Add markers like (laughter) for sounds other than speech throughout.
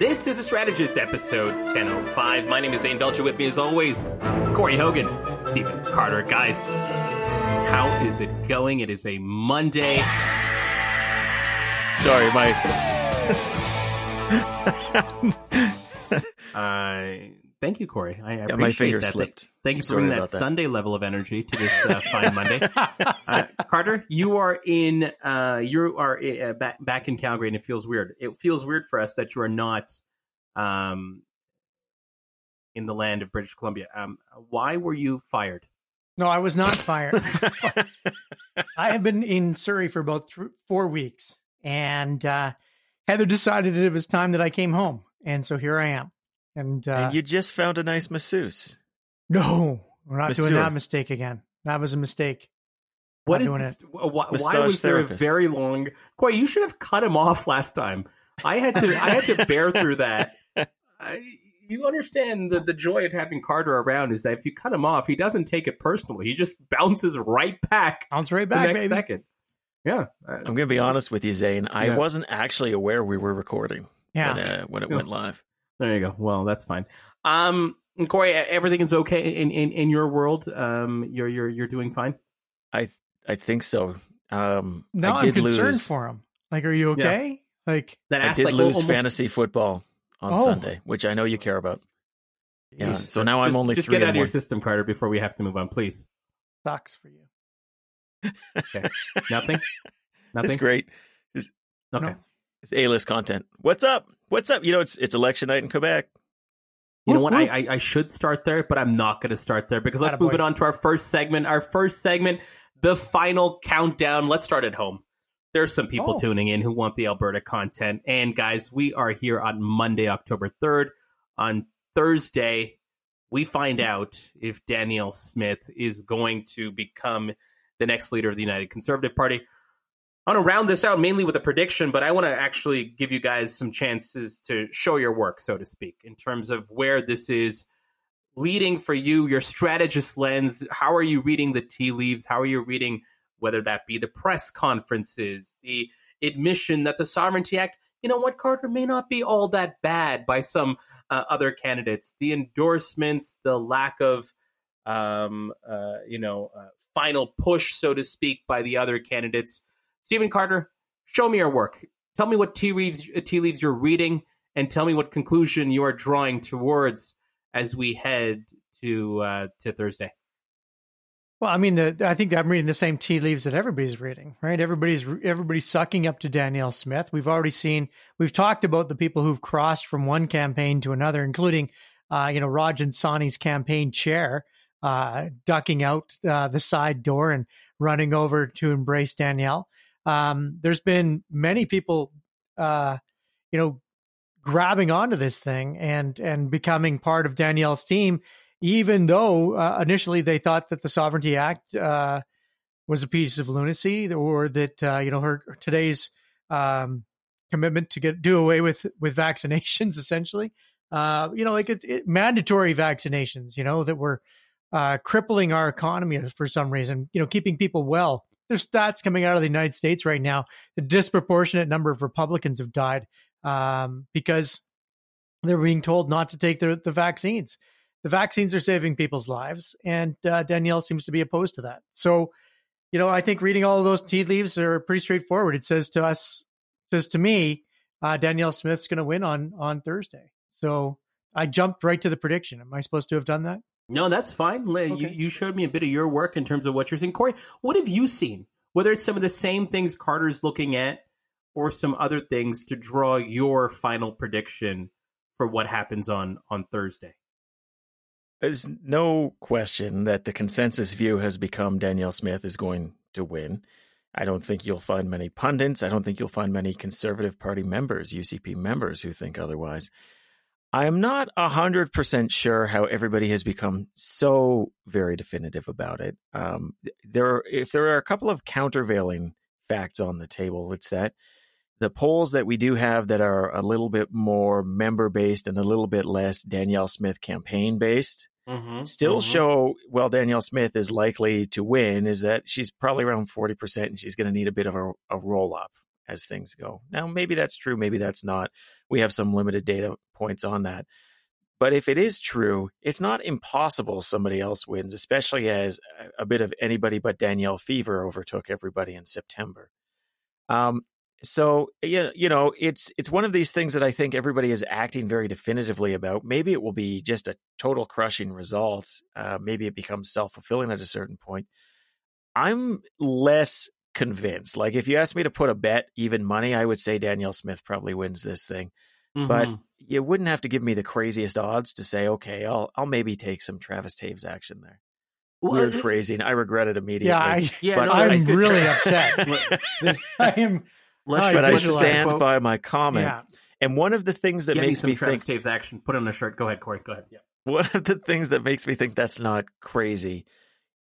This is a Strategist episode 1005. My name is Zain Velji. With me, as always, Corey Hogan, Stephen Carter. Guys, how is it going? It is a Monday. Sorry, my. (laughs) uh, thank you, Corey. I appreciate my finger that. slipped. Thank you for bringing that, that. Sunday level of energy to this uh, (laughs) fine Monday. Uh, Carter, you are in. Uh, you are uh, back back in Calgary, and it feels weird. It feels weird for us that you are not um, in the land of British Columbia. Um, why were you fired? No, I was not fired. (laughs) I have been in Surrey for about th- four weeks, and uh, Heather decided it was time that I came home, and so here I am. And, uh, and you just found a nice masseuse. no, we're not doing that mistake again. That was a mistake. What Not is doing this, why, why Massage was there a very long? Corey, you should have cut him off last time. I had to. I had to bear through that. (laughs) I, you understand the the joy of having Carter around is that if you cut him off, he doesn't take it personally. He just bounces right back Bounce right the back, next baby. second. Yeah, I'm going to be honest with you, Zain. I Yeah. wasn't actually aware we were recording Yeah. when, uh, when it Yeah. went live. There you go. Well, that's fine. Um, Corey, everything is okay in in, in your world. Um, you're you're you're doing fine. I I think so. Um, now I I'm concerned lose. for him. Like, are you okay? Like, That I did like, lose almost- fantasy football on Oh. Sunday, which I know you care about. Yeah, Just- so now I'm only just three get out of your system, Carter, before we have to move on, please. sucks for you. (laughs) Okay. Nothing. Nothing. It's great. Okay. No. It's A-list content. What's up? What's up? You know, it's it's election night in Quebec. You know what? I. I I should start there, but I'm not going to start there because let's Attaboy. move it on to our first segment. Our first segment, the final countdown. Let's start at home. There's some people Oh. tuning in who want the Alberta content, and guys, we are here on Monday, October third. On Thursday, we find out if Danielle Smith is going to become the next leader of the United Conservative Party. I want to round this out mainly with a prediction, but I want to actually give you guys some chances to show your work, so to speak, in terms of where this is leading for you, your strategist lens. How are you reading the tea leaves? How are you reading whether that be the press conferences, the admission that the Sovereignty Act, you know what, Carter, may not be all that bad by some uh, other candidates, the endorsements, the lack of, um, uh, you know, uh, final push, so to speak, by the other candidates. Stephen Carter, show me your work. Tell me what tea leaves, uh, tea leaves you're reading, and tell me what conclusion you are drawing towards as we head to uh, to Thursday. Well, I mean, the, I think I'm reading the same tea leaves that everybody's reading, right? Everybody's everybody's sucking up to Danielle Smith. We've already seen, we've talked about the people who've crossed from one campaign to another, including, uh, you know, Rajan Sawhney's campaign chair, uh, ducking out uh, the side door and running over to embrace Danielle. Um, there's been many people, uh, you know, grabbing onto this thing and and becoming part of Danielle's team even though uh, initially they thought that the Sovereignty Act uh, was a piece of lunacy, or that uh, you know her today's um, commitment to get do away with with vaccinations, (laughs) essentially, uh, you know, like it, it, mandatory vaccinations, you know, that were uh, crippling our economy for some reason, you know, keeping people well. There's stats coming out of the United States right now. The disproportionate number of Republicans have died um, because they're being told not to take the, the vaccines the vaccines are saving people's lives, and uh, Danielle seems to be opposed to that. So, you know, I think reading all of those tea leaves are pretty straightforward. It says to us, says to me, uh, Danielle Smith's going to win on on Thursday. So I jumped right to the prediction. Am I supposed to have done that? No, that's fine. You, you showed me a bit of your work in terms of what you're seeing. Corey, what have you seen? Whether it's some of the same things Carter's looking at or some other things to draw your final prediction for what happens on on Thursday. There's no question that the consensus view has become Danielle Smith is going to win. I don't think you'll find many pundits. I don't think you'll find many Conservative Party members, UCP members, who think otherwise. I'm not 100% sure how everybody has become so very definitive about it. Um, there, are, if there are a couple of countervailing facts on the table, it's that the polls that we do have that are a little bit more member based and a little bit less Danielle Smith campaign based Mm-hmm. still show well Danielle Smith is likely to win is that she's probably around 40% and she's going to need a bit of a, a roll up as things go. Now, maybe that's true, maybe that's not. We have some limited data points on that. But if it is true, it's not impossible somebody else wins, especially as a bit of anybody but Danielle fever overtook everybody in September. Um, so yeah, you know, it's it's one of these things that I think everybody is acting very definitively about. Maybe it will be just a total crushing result. Uh, maybe it becomes self fulfilling at a certain point. I'm less convinced. Like if you ask me to put a bet, even money, I would say Danielle Smith probably wins this thing. Mm-hmm. But you wouldn't have to give me the craziest odds to say, okay, I'll I'll maybe take some Travis Toews action there. Weird phrasing. I regret it immediately. Yeah, I, (laughs) yeah, but no, I'm really upset. (laughs) I am Let's but I stand quote. by my comment. Yeah. And one of the things that Get makes me, me think Toews action. Put on a shirt. Go ahead, Corey. Go ahead. Yeah. (laughs) One of the things that makes me think that's not crazy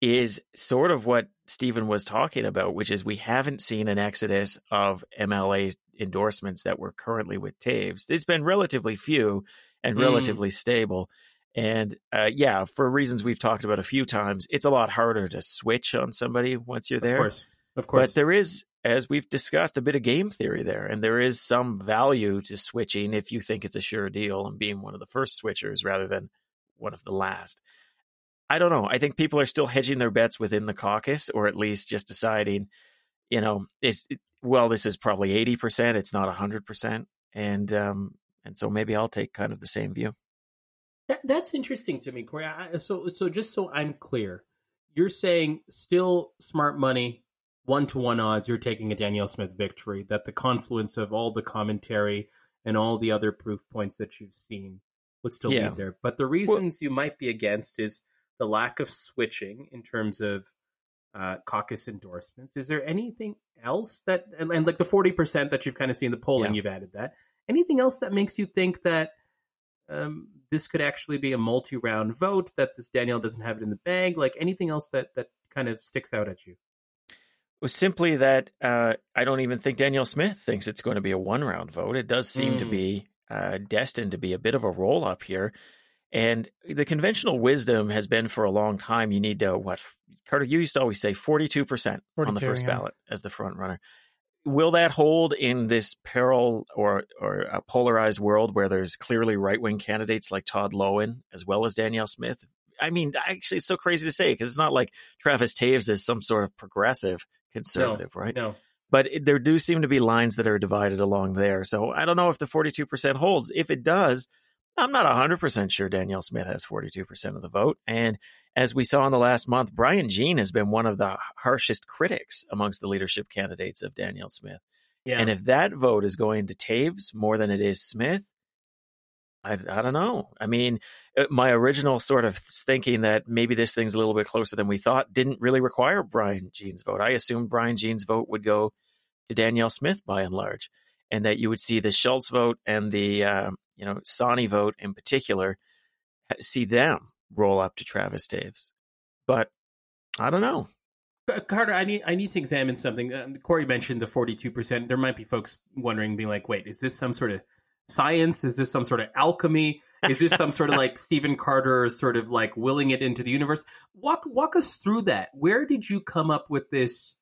is sort of what Stephen was talking about, which is we haven't seen an exodus of MLA endorsements that were currently with Toews. There's been relatively few and mm. relatively stable. And uh, yeah, for reasons we've talked about a few times, it's a lot harder to switch on somebody once you're there. Of course. Of course. But there is as we've discussed, a bit of game theory there. And there is some value to switching if you think it's a sure deal and being one of the first switchers rather than one of the last. I don't know. I think people are still hedging their bets within the caucus, or at least just deciding, you know, it's well, this is probably eighty percent. It's not hundred percent, and um, and so maybe I'll take kind of the same view. That, that's interesting to me, Corey. I, so so just so I'm clear, you're saying still smart money one to one odds you're taking a Danielle Smith victory, that the confluence of all the commentary and all the other proof points that you've seen would still yeah. be there. But the reasons well, you might be against is the lack of switching in terms of uh, caucus endorsements. Is there anything else that, and, and like the 40% that you've kind of seen the polling, yeah. you've added that. Anything else that makes you think that um, this could actually be a multi round vote, that this Danielle doesn't have it in the bag? Like anything else that, that kind of sticks out at you? was simply that uh, I don't even think Danielle Smith thinks it's going to be a one round vote. It does seem mm. to be uh, destined to be a bit of a roll up here. And the conventional wisdom has been for a long time you need to, what, Carter, you used to always say 42% on the first ballot as the front runner. Will that hold in this peril or, or a polarized world where there's clearly right wing candidates like Todd Loewen as well as Danielle Smith? I mean, actually, it's so crazy to say because it's not like Travis Toews is some sort of progressive conservative, no, right? No. But it, there do seem to be lines that are divided along there. So I don't know if the 42% holds. If it does, I'm not 100% sure Danielle Smith has 42% of the vote. And as we saw in the last month, Brian Jean has been one of the harshest critics amongst the leadership candidates of Danielle Smith. Yeah. And if that vote is going to Toews more than it is Smith, I, I don't know. I mean, uh, my original sort of thinking that maybe this thing's a little bit closer than we thought didn't really require Brian Jean's vote. I assumed Brian Jean's vote would go to Danielle Smith by and large, and that you would see the Schulz vote and the uh, you know Sawhney vote in particular see them roll up to Travis Toews. But I don't know. Carter, I need I need to examine something. Um, Corey mentioned the forty two percent. There might be folks wondering, being like, "Wait, is this some sort of science? Is this some sort of alchemy? Is this some sort of like (laughs) Stephen Carter sort of like willing it into the universe? Walk walk us through that. Where did you come up with this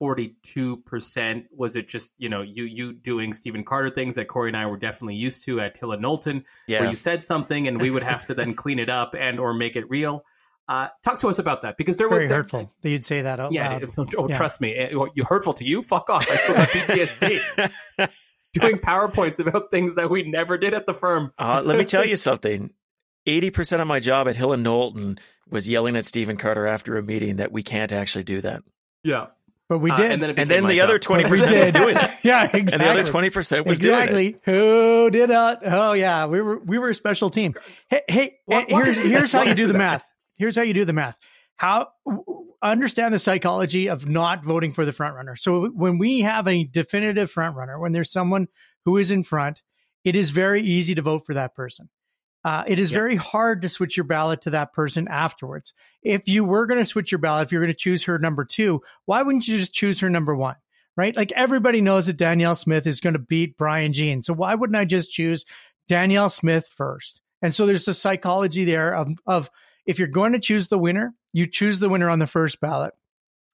42%? Was it just, you know, you you doing Stephen Carter things that Corey and I were definitely used to at Hill and Knowlton, yeah. where you said something and we would have to then clean it up and or make it real? Uh, talk to us about that because there very were hurtful that you'd say that out yeah, loud. Oh, yeah. trust me, eh, you hurtful to you? Fuck off! I still have PTSD. (laughs) doing PowerPoints about things that we never did at the firm. uh, let me tell you something. 80% of my job at Hill and Knowlton was yelling at Stephen Carter after a meeting that we can't actually do that. Yeah. But we uh, did. Uh, and then, and then the other 20% (laughs) was doing it. yeah, exactly. And the other 20% was exactly. doing it. Exactly. Who did that? Oh, yeah. We were, we were a special team. Hey, hey what, what here's, here's how you do the math. Here's how you do the math. How understand the psychology of not voting for the front runner. So when we have a definitive front runner, when there's someone who is in front, it is very easy to vote for that person. Uh, it is very hard to switch your ballot to that person afterwards. If you were going to switch your ballot, if you're going to choose her number two, why wouldn't you just choose her number one? Right? Like everybody knows that Danielle Smith is going to beat Brian Jean. So why wouldn't I just choose Danielle Smith first? And so there's a psychology there of, of if you're going to choose the winner, you choose the winner on the first ballot.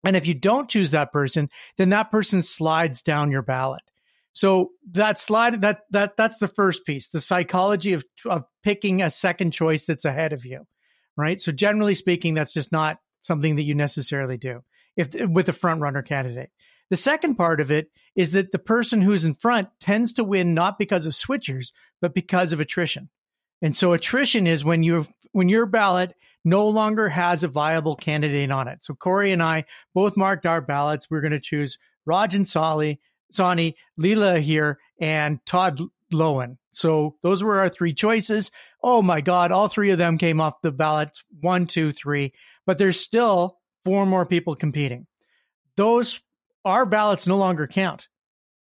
And if you don't choose that person, then that person slides down your ballot. So that slide that that that's the first piece, the psychology of of picking a second choice that's ahead of you, right? So generally speaking, that's just not something that you necessarily do if with a front runner candidate. The second part of it is that the person who's in front tends to win not because of switchers, but because of attrition. And so attrition is when you when your ballot no longer has a viable candidate on it. So Corey and I both marked our ballots. We're going to choose Rajan Sali, Sawhney, Leela Aheer, and Todd Loewen. So those were our three choices. Oh my God, all three of them came off the ballots one, two, three, but there's still four more people competing. Those, our ballots no longer count.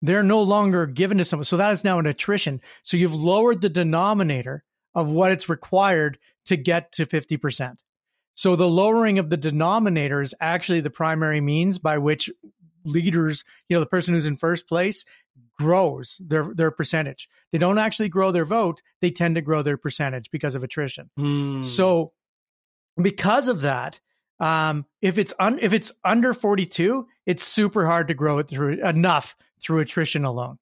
They're no longer given to someone. So that is now an attrition. So you've lowered the denominator of what it's required to get to 50%. So the lowering of the denominator is actually the primary means by which leaders, you know, the person who's in first place grows their their percentage. They don't actually grow their vote, they tend to grow their percentage because of attrition. Mm. So because of that, um, if it's un, if it's under 42, it's super hard to grow it through enough through attrition alone,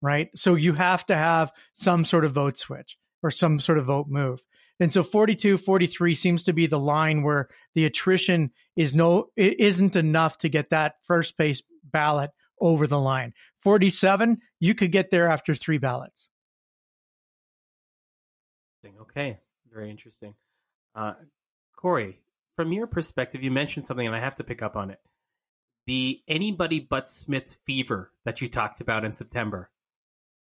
right? So you have to have some sort of vote switch or some sort of vote move. And so 42, 43 seems to be the line where the attrition is no, it isn't enough to get that first base ballot over the line. 47, you could get there after three ballots. Okay, very interesting. Uh, Corey, from your perspective, you mentioned something, and I have to pick up on it. The anybody but Smith fever that you talked about in September.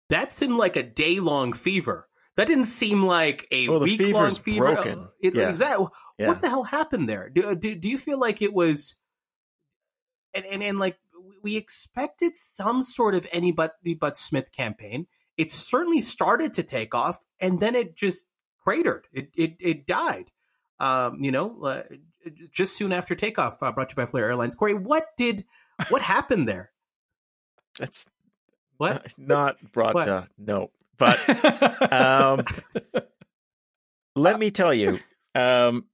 That's in like a day long fever. That didn't seem like a well, week long fever. Broken. It, yeah. Exactly. Yeah. What the hell happened there? Do, do do you feel like it was, and and, and like we expected some sort of anybody but Smith campaign. It certainly started to take off, and then it just cratered. It it it died. Um, you know, uh, just soon after takeoff. Uh, brought to you by Flair Airlines. Corey, what did what happened there? (laughs) That's What? (laughs) not brought. What? Uh, no, but (laughs) um, let me tell you, um,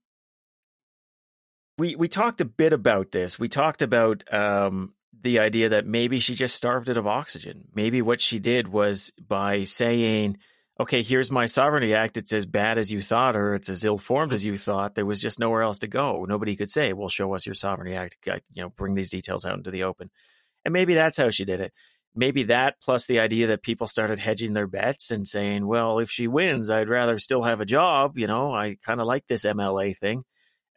we we talked a bit about this. We talked about um, the idea that maybe she just starved it of oxygen. Maybe what she did was by saying, "Okay, here's my sovereignty act. It's as bad as you thought, or it's as ill formed as you thought." There was just nowhere else to go. Nobody could say, "Well, show us your sovereignty act." You know, bring these details out into the open. And maybe that's how she did it maybe that plus the idea that people started hedging their bets and saying, well, if she wins, I'd rather still have a job. You know, I kind of like this MLA thing.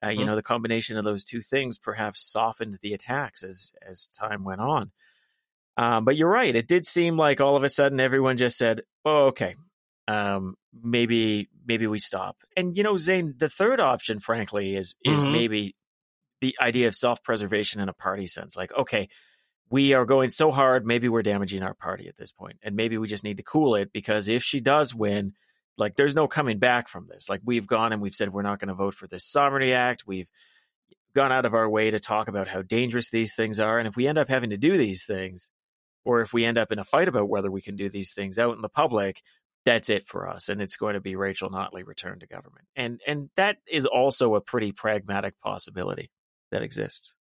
Uh, you Mhm. know, the combination of those two things perhaps softened the attacks as as time went on. Um, but you're right; it did seem like all of a sudden everyone just said, "Oh, okay, um, maybe maybe we stop." And you know, Zain, the third option, frankly, is is Mhm. maybe the idea of self preservation in a party sense. Like, okay, we are going so hard, maybe we're damaging our party at this point, and maybe we just need to cool it because if she does win, like there's no coming back from this. Like we've gone and we've said we're not going to vote for this sovereignty act. We've gone out of our way to talk about how dangerous these things are, and if we end up having to do these things, or if we end up in a fight about whether we can do these things out in the public, that's it for us, and it's going to be Rachel Notley returned to government, and and that is also a pretty pragmatic possibility that exists.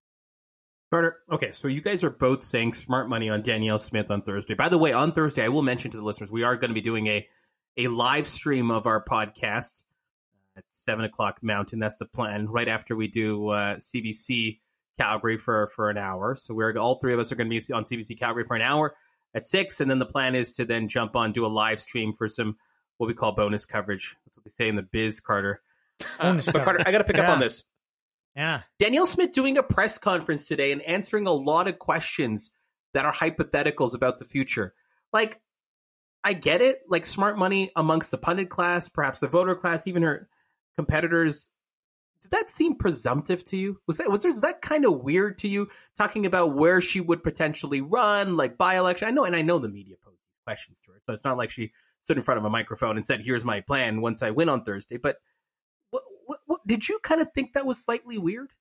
Carter, okay, so you guys are both saying smart money on Danielle Smith on Thursday. By the way, on Thursday, I will mention to the listeners we are going to be doing a a live stream of our podcast at seven o'clock Mountain. That's the plan. Right after we do uh, CBC Calgary for for an hour. So we're all three of us are going to be on CBC Calgary for an hour at six, and then the plan is to then jump on do a live stream for some what we call bonus coverage. That's what they say in the biz, Carter. Bonus but Carter. I got to pick up on this. Yeah. Danielle Smith doing a press conference today and answering a lot of questions that are hypotheticals about the future. Like, I get it. Like, smart money amongst the pundit class, perhaps the voter class, even her competitors. Did that seem presumptive to you? Was that was, there, was that kind of weird to you? Talking about where she would potentially run, like by election. I know, and I know the media posed these questions to her, so it's not like she stood in front of a microphone and said, "Here's my plan once I win on Thursday." But what, what, did you kind of think that was slightly weird?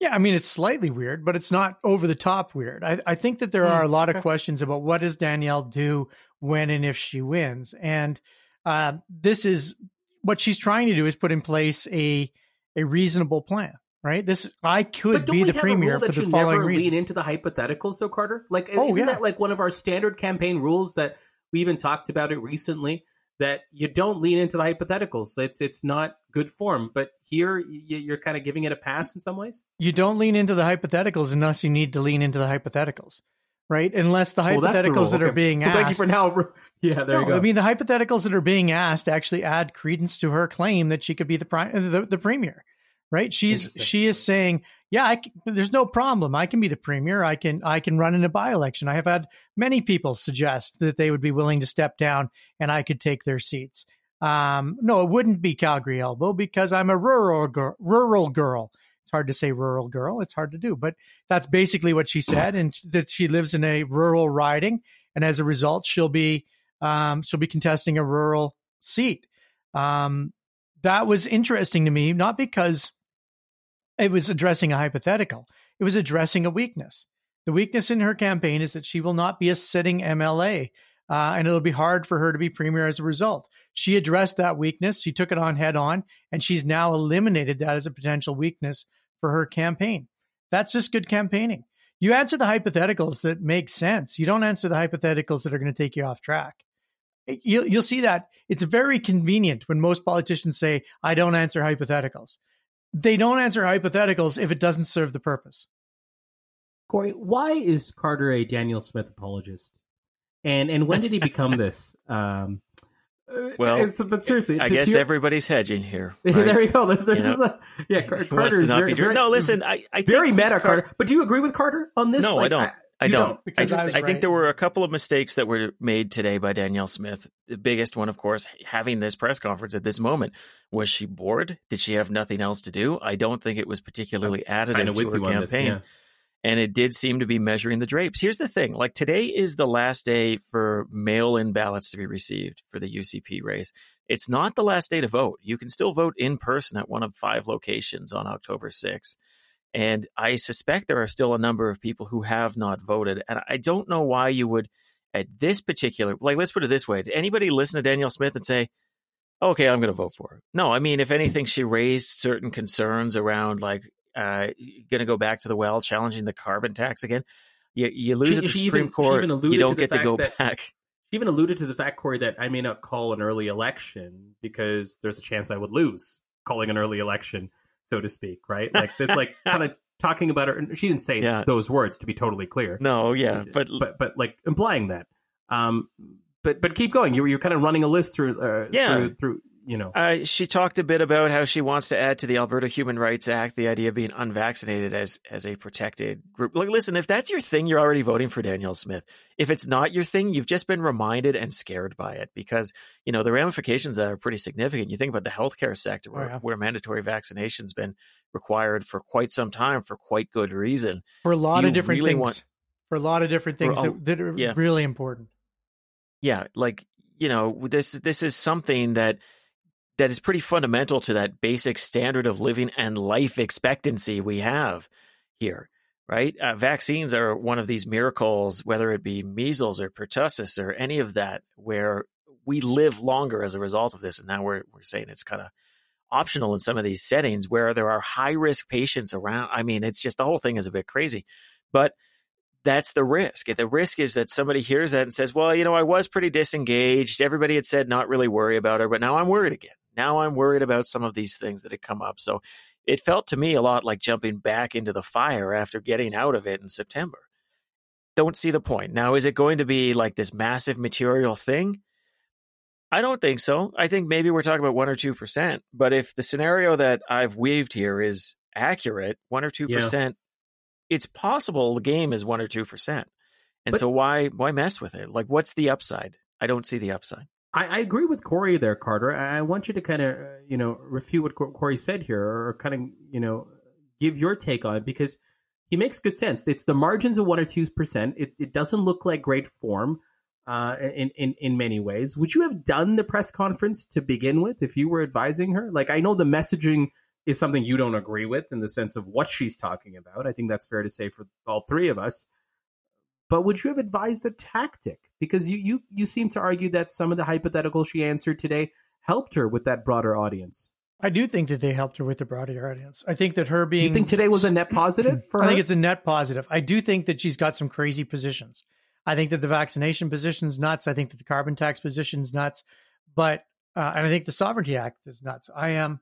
Yeah, I mean it's slightly weird, but it's not over the top weird. I, I think that there Hmm, are a lot of questions about what does Danielle do when and if she wins, and uh, this is what she's trying to do is put in place a a reasonable plan. right? This I could be the premier for the following never reason. lean into the hypotheticals, though, Carter? Like, Oh, isn't yeah. that like one of our standard campaign rules that we even talked about it recently? That you don't lean into the hypotheticals. It's it's not good form. But here, you're kind of giving it a pass in some ways. you don't lean into the hypotheticals unless you need to lean into the hypotheticals, right? Unless the Well, the hypotheticals rule. that are Okay. being Well, asked. thank you for now. Yeah, there No, you go. I mean, the hypotheticals that are being asked actually add credence to her claim that she could be the prime, the, the premier, right? She's she is saying, yeah, I c there's no problem. I can be the premier. I can I can run in a by election. I have had many people suggest that they would be willing to step down and I could take their seats. Um, no, it wouldn't be Calgary Elbow because I'm a rural girl. Rural girl. It's hard to say rural girl. It's hard to do, but that's basically what she said, and that she lives in a rural riding, and as a result, she'll be um, she'll be contesting a rural seat. Um, that was interesting to me, not because it was addressing a hypothetical, it was addressing a weakness. The weakness in her campaign is that she will not be a sitting MLA, uh, and it'll be hard for her to be premier as a result. She addressed that weakness, she took it on head on, and she's now eliminated that as a potential weakness for her campaign. That's just good campaigning. You answer the hypotheticals that make sense. You don't answer the hypotheticals that are going to take you off track you'll you'll see that it's very convenient when most politicians say I don't answer hypotheticals. They don't answer hypotheticals if it doesn't serve the purpose. Corey, why is Carter a Danielle Smith apologist? And and when did he become (laughs) this? Um, uh, Well, but seriously, I to- guess to your- everybody's hedging here. (laughs) right? there you go. This, this You a, yeah, Car- Carter is not very, be very- No, listen, (laughs) I, I very think meta, Car- Carter. But do you agree with Carter on this? No, I don't. I you don't. because I, I I think there were a couple of mistakes that were made today by Danielle Smith. The biggest one, of course, having this press conference at this moment. Was she bored? Did she have nothing else to do? I don't think it was particularly additive to her on this, campaign. yeah. and it did seem to be measuring the drapes. Here's the thing: like today is the last day for mail-in ballots to be received for the UCP race. It's not the last day to vote. You can still vote in person at one of five locations on October 6th. And I suspect there are still a number of people who have not voted. And I don't know why you would, at this particular, like, let's put it this way: Did anybody listen to Danielle Smith and say, "Okay, I'm going to vote for her"? No, I mean, if anything, she raised certain concerns around like uh, going to go back to the well, challenging the carbon tax again. You, you lose She- at the Supreme even- Court, you don't the get to go that- back. She even alluded to the fact, Corey, that I may not call an early election because there's a chance I would lose calling an early election, so to speak, right? Like, that's like (laughs) kind of talking about her. She didn't say Yeah. those words, to be totally clear. No, yeah, but, but but like implying that. Um, but but keep going. You were you're kind of running a list through. Uh, Yeah. Through, through you know. Uh, she talked a bit about how she wants to add to the Alberta Human Rights Act the idea of being unvaccinated as as a protected group. Like, listen, if that's your thing, you're already voting for Danielle Smith. If it's not your thing, you've just been reminded and scared by it because you know the ramifications that are pretty significant. You think about the healthcare sector where, Oh, yeah. where mandatory vaccination's been required for quite some time for quite good reason. For a lot of different really things. want- for a lot of different For- things oh, that, that are yeah. really important. yeah like you know this this is something that that is pretty fundamental to that basic standard of living and life expectancy we have here right uh, vaccines are one of these miracles whether it be measles or pertussis or any of that where we live longer as a result of this and now we're we're saying it's kind of optional in some of these settings where there are high risk patients around i mean it's just the whole thing is a bit crazy but that's the risk. The risk is that somebody hears that and says, "Well, you know, I was pretty disengaged. Everybody had said not really worry about her, but now I'm worried again. Now I'm worried about some of these things that had come up." So it felt to me a lot like jumping back into the fire after getting out of it in September. Don't see the point. Now, is it going to be like this massive material thing? I don't think so. I think maybe we're talking about one or two percent. But if the scenario that I've weaved here is accurate, one or two percent, it's possible the game is one or two percent. And But- so why why mess with it? Like, what's the upside? I don't see the upside. I, I agree with Corey there, Carter. I want you to kind of, you know, refute what Corey said here, or kind of, you know, give your take on it because he makes good sense. It's the margins of one or two percent. It, it doesn't look like great form uh, in in in many ways. Would you have done the press conference to begin with if you were advising her? Like, I know the messaging is something you don't agree with in the sense of what she's talking about. I think that's fair to say for all three of us but would you have advised a tactic? Because you you you seem to argue that some of the hypotheticals she answered today helped her with that broader audience. I do think that they helped her with the broader audience. I think that her being. You think today was a net positive (clears throat) for I her? think it's a net positive. I do think that she's got some crazy positions. I think that the vaccination position's nuts. I think that the carbon tax position's nuts. But uh, and I think the Sovereignty Act is nuts. I am,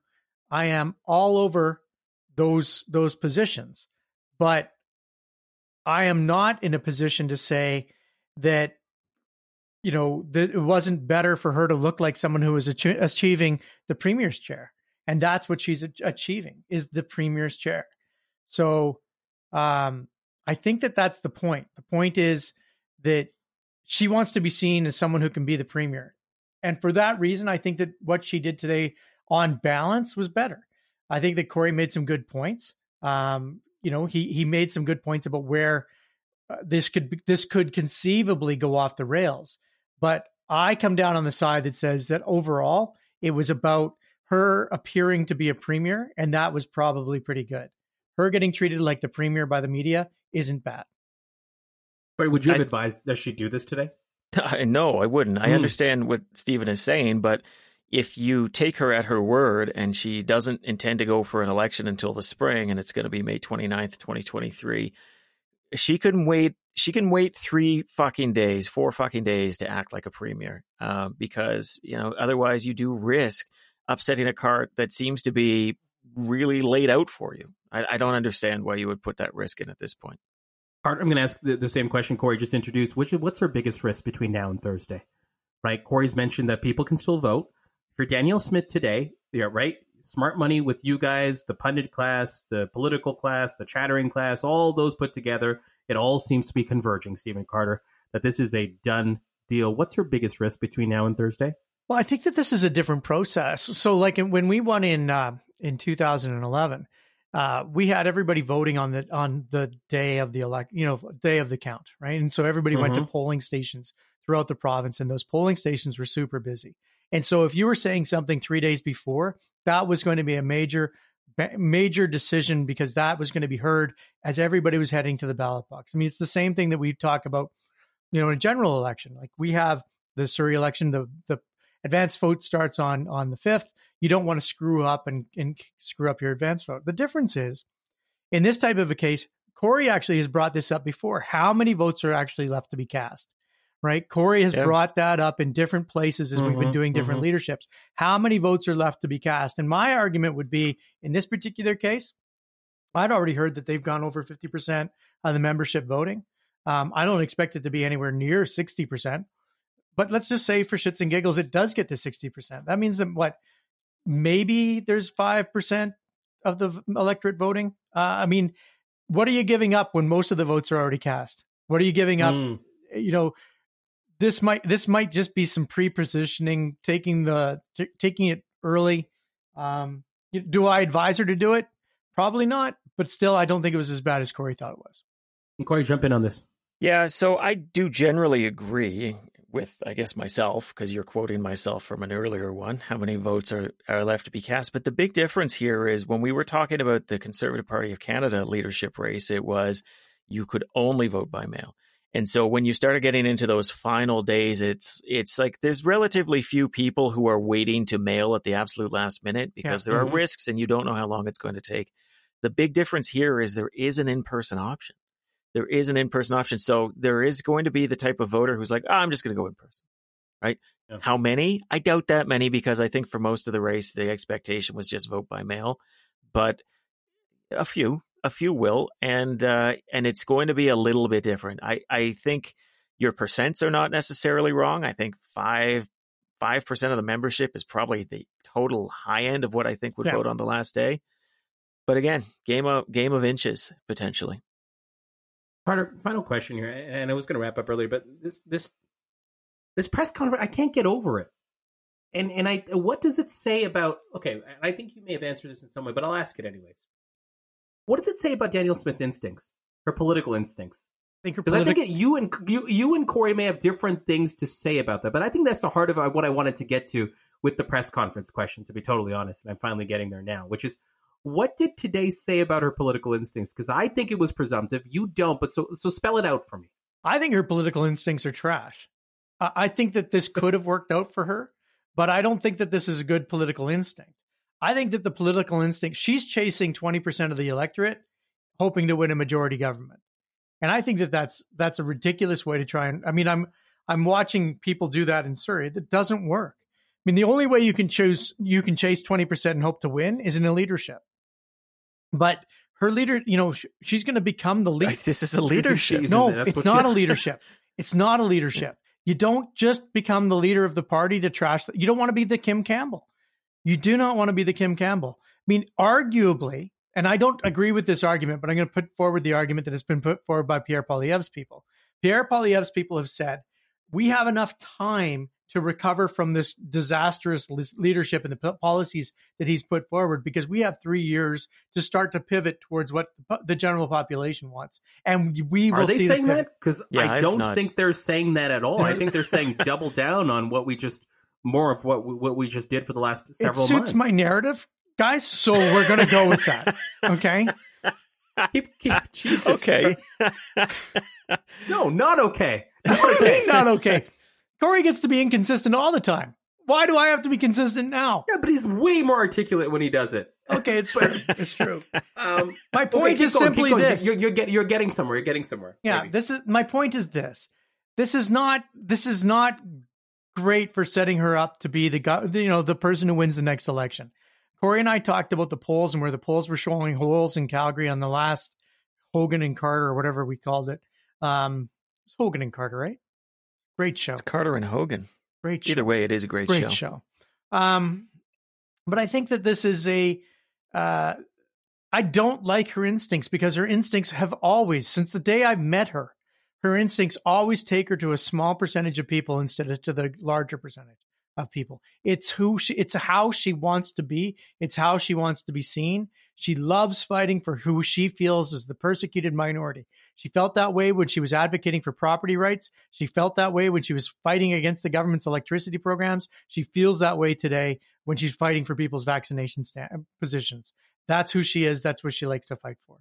I am all over those those positions, but I am not in a position to say that you know that it wasn't better for her to look like someone who was ach- achieving the premier's chair, and that's what she's achieving is the premier's chair. So, um, I think that that's the point. The point is that she wants to be seen as someone who can be the premier. And for that reason, I think that what she did today on balance was better. I think that Corey made some good points. Um, you know, he he made some good points about where uh, this could this could conceivably go off the rails. But I come down on the side that says that overall it was about her appearing to be a premier, and that was probably pretty good. Her getting treated like the premier by the media isn't bad. But would you have I- advised that she do this today? (laughs) I, no, I wouldn't. I Hmm. understand what Stephen is saying, but if you take her at her word and she doesn't intend to go for an election until the spring and it's going to be May 29th, 2023, she can wait she can wait 3 fucking days, 4 fucking days to act like a premier. Uh, because, you know, otherwise you do risk upsetting a cart that seems to be really laid out for you. I, I don't understand why you would put that risk in at this point. I'm going to ask the, the same question Corey just introduced. Which what's her biggest risk between now and Thursday? Right, Corey's mentioned that people can still vote for Danielle Smith today. Yeah, right. Smart money with you guys, the pundit class, the political class, the chattering class, all those put together. It all seems to be converging, Stephen Carter, that this is a done deal. What's your biggest risk between now and Thursday? Well, I think that this is a different process. So, like when we won in uh, in 2011, uh, we had everybody voting on the on the day of the elect, you know, day of the count, right? And so everybody went to polling stations throughout the province, and those polling stations were super busy. And so, if you were saying something three days before, that was going to be a major major decision because that was going to be heard as everybody was heading to the ballot box. I mean, it's the same thing that we talk about, you know, in a general election. Like we have the Surrey election, the the advanced vote starts on on the fifth. You don't want to screw up and, and screw up your advanced vote. The difference is, in this type of a case, Corey actually has brought this up before. How many votes are actually left to be cast? Right, Corey has brought that up in different places as we've been Mhm, doing different mhm. leaderships. How many votes are left to be cast? And my argument would be, in this particular case, I'd already heard that they've gone over fifty percent of the membership voting. Um, I don't expect it to be anywhere near sixty percent. But let's just say for shits and giggles, it does get to 60%. That means that what, maybe there's 5% of the electorate voting? Uh, I mean, what are you giving up when most of the votes are already cast? What are you giving up? Mm. You know, this might this might just be some pre-positioning, taking the t- taking it early. Um, do I advise her to do it? Probably not, but still, I don't think it was as bad as Corey thought it was. Corey, jump in on this. Yeah, so I do generally agree with, I guess, myself, because you're quoting myself from an earlier one. How many votes are, are left to be cast? But the big difference here is when we were talking about the Conservative Party of Canada leadership race, it was you could only vote by mail. And so when you started getting into those final days, it's it's like there's relatively few people who are waiting to mail at the absolute last minute because Yeah. there Mhm. are risks and you don't know how long it's going to take. The big difference here is there is an in-person option there is an in-person option. So there is going to be the type of voter who's like, oh, I'm just going to go in person, right? Yeah. How many? I doubt that many because I think for most of the race, the expectation was just vote by mail, but a few, a few will, and uh, and it's going to be a little bit different. I I think your percents are not necessarily wrong. I think five five percent of the membership is probably the total high end of what I think would Yeah. vote on the last day. But again, game of game of inches potentially. Carter, final question here, and I was going to wrap up earlier, but this this this press conference, I can't get over it. And and I, what does it say about? Okay, I think you may have answered this in some way, but I'll ask it anyways. What does it say about Danielle Smith's instincts, her political instincts? I think her Because I think it, you and you you and Corey may have different things to say about that, but I think that's the heart of uh, what I wanted to get to with the press conference question. To be totally honest, and I'm finally getting there now, which is what did today say about her political instincts? Because I think it was presumptive. You don't, but so so spell it out for me. I think her political instincts are trash. I think that this could have worked out for her, but I don't think that this is a good political instinct. I think that the political instinct, she's chasing 20% of the electorate, hoping to win a majority government. And I think that that's that's a ridiculous way to try and I mean I'm I'm watching people do that in Surrey. That doesn't work. I mean the only way you can choose you can chase 20% and hope to win is in a leadership. But her leader, you know, she's going to become the leader. This is a leadership. Isn't No, it's not a leadership. (laughs) It's not a leadership. You don't just become the leader of the party to trash. You don't want to be the Kim Campbell. You do not want to be the Kim Campbell. I mean, arguably, and I don't agree with this argument, but I'm going to put forward the argument that has been put forward by Pierre Poilievre's people. Pierre Poilievre's people have said we have enough time to recover from this disastrous leadership and the policies that he's put forward because we have three years to start to pivot towards what the general population wants, and we will Are they see the saying pivot. that? Because Yeah, I don't not- think they're saying that at all. I think they're saying (laughs) double down on what we just more of what we, what we just did for the last It several suits months. my narrative, guys. So we're going to go with that. Okay. (laughs) keep, keep, Jesus. okay. (laughs) No, not okay. Not What do you okay. mean not okay? Corey gets to be inconsistent all the time. Why do I have to be consistent now? Yeah, but he's way more articulate when he does it. Okay, it's true. It's true. Um, My point keep is going, simply going. this. You're, you're, get, you're getting somewhere. You're getting somewhere. Yeah, Maybe. this is my point is this. This is not this is not great for setting her up to be the guy, you know, the person who wins the next election. Corey and I talked about the polls and where the polls were showing holes in Calgary on the last Hogan and Carter or whatever we called it. Um, it's Hogan and Carter, right? Great show. It's Carter and Hogan. Great show. Either way, it is a great, great show. show. Um, but I think that this is a. Uh, I don't like her instincts because her instincts have always, since the day I've met her, her instincts always take her to a small percentage of people instead of to the larger percentage of people. It's who she, it's how she wants to be. It's how she wants to be seen. She loves fighting for who she feels is the persecuted minority. She felt that way when she was advocating for property rights. She felt that way when she was fighting against the government's electricity programs. She feels that way today when she's fighting for people's vaccination sta- positions. That's who she is. That's what she likes to fight for.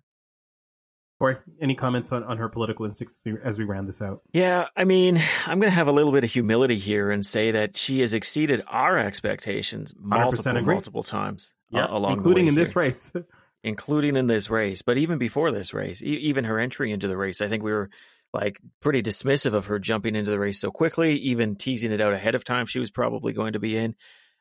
Corey, any comments on, on her political instincts as we- round this out? Yeah, I mean, I'm going to have a little bit of humility here and say that she has exceeded our expectations multiple, multiple times Yeah, uh, along including the way in this race. (laughs) including in this race. But even before this race, e- even her entry into the race, I think we were like pretty dismissive of her jumping into the race so quickly, even teasing it out ahead of time. She was probably going to be in.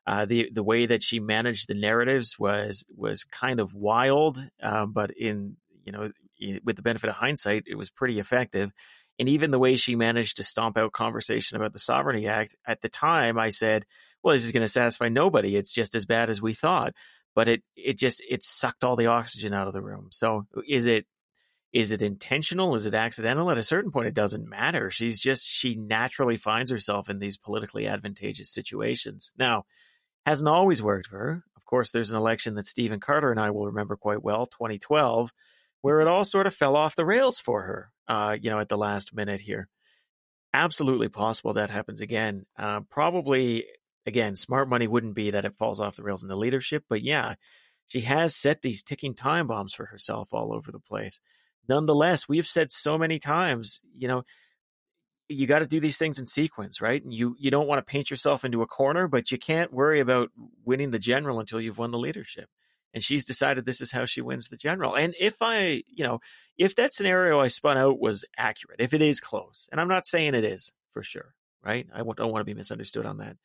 Uh, the the way that she managed the narratives was was kind of wild, um, but in you know with the benefit of hindsight, it was pretty effective. And even the way she managed to stomp out conversation about the Sovereignty Act at the time, I said, "Well, this is going to satisfy nobody. It's just as bad as we thought." But it it just it sucked all the oxygen out of the room. So uh, is it is it intentional? Is it accidental? At a certain point, it doesn't matter. She's just she naturally finds herself in these politically advantageous situations. Now, hasn't always worked for her. Of course, there's an election that Stephen Carter and I will remember quite well, 2012, where it all sort of fell off the rails for her. Uh, you know, at the last minute here. Absolutely possible that happens again. Uh, probably again, smart money wouldn't be that it falls off the rails in the leadership, but yeah, she has set these ticking time bombs for herself all over the place. Nonetheless, we've said so many times, you know, you got to do these things in sequence, right? And you you don't want to paint yourself into a corner, but you can't worry about winning the general until you've won the leadership. And she's decided this is how she wins the general. And if I, you know, if that scenario I spun out was accurate, if it is close, and I'm not saying it is for sure, right? I don't want to be misunderstood on that.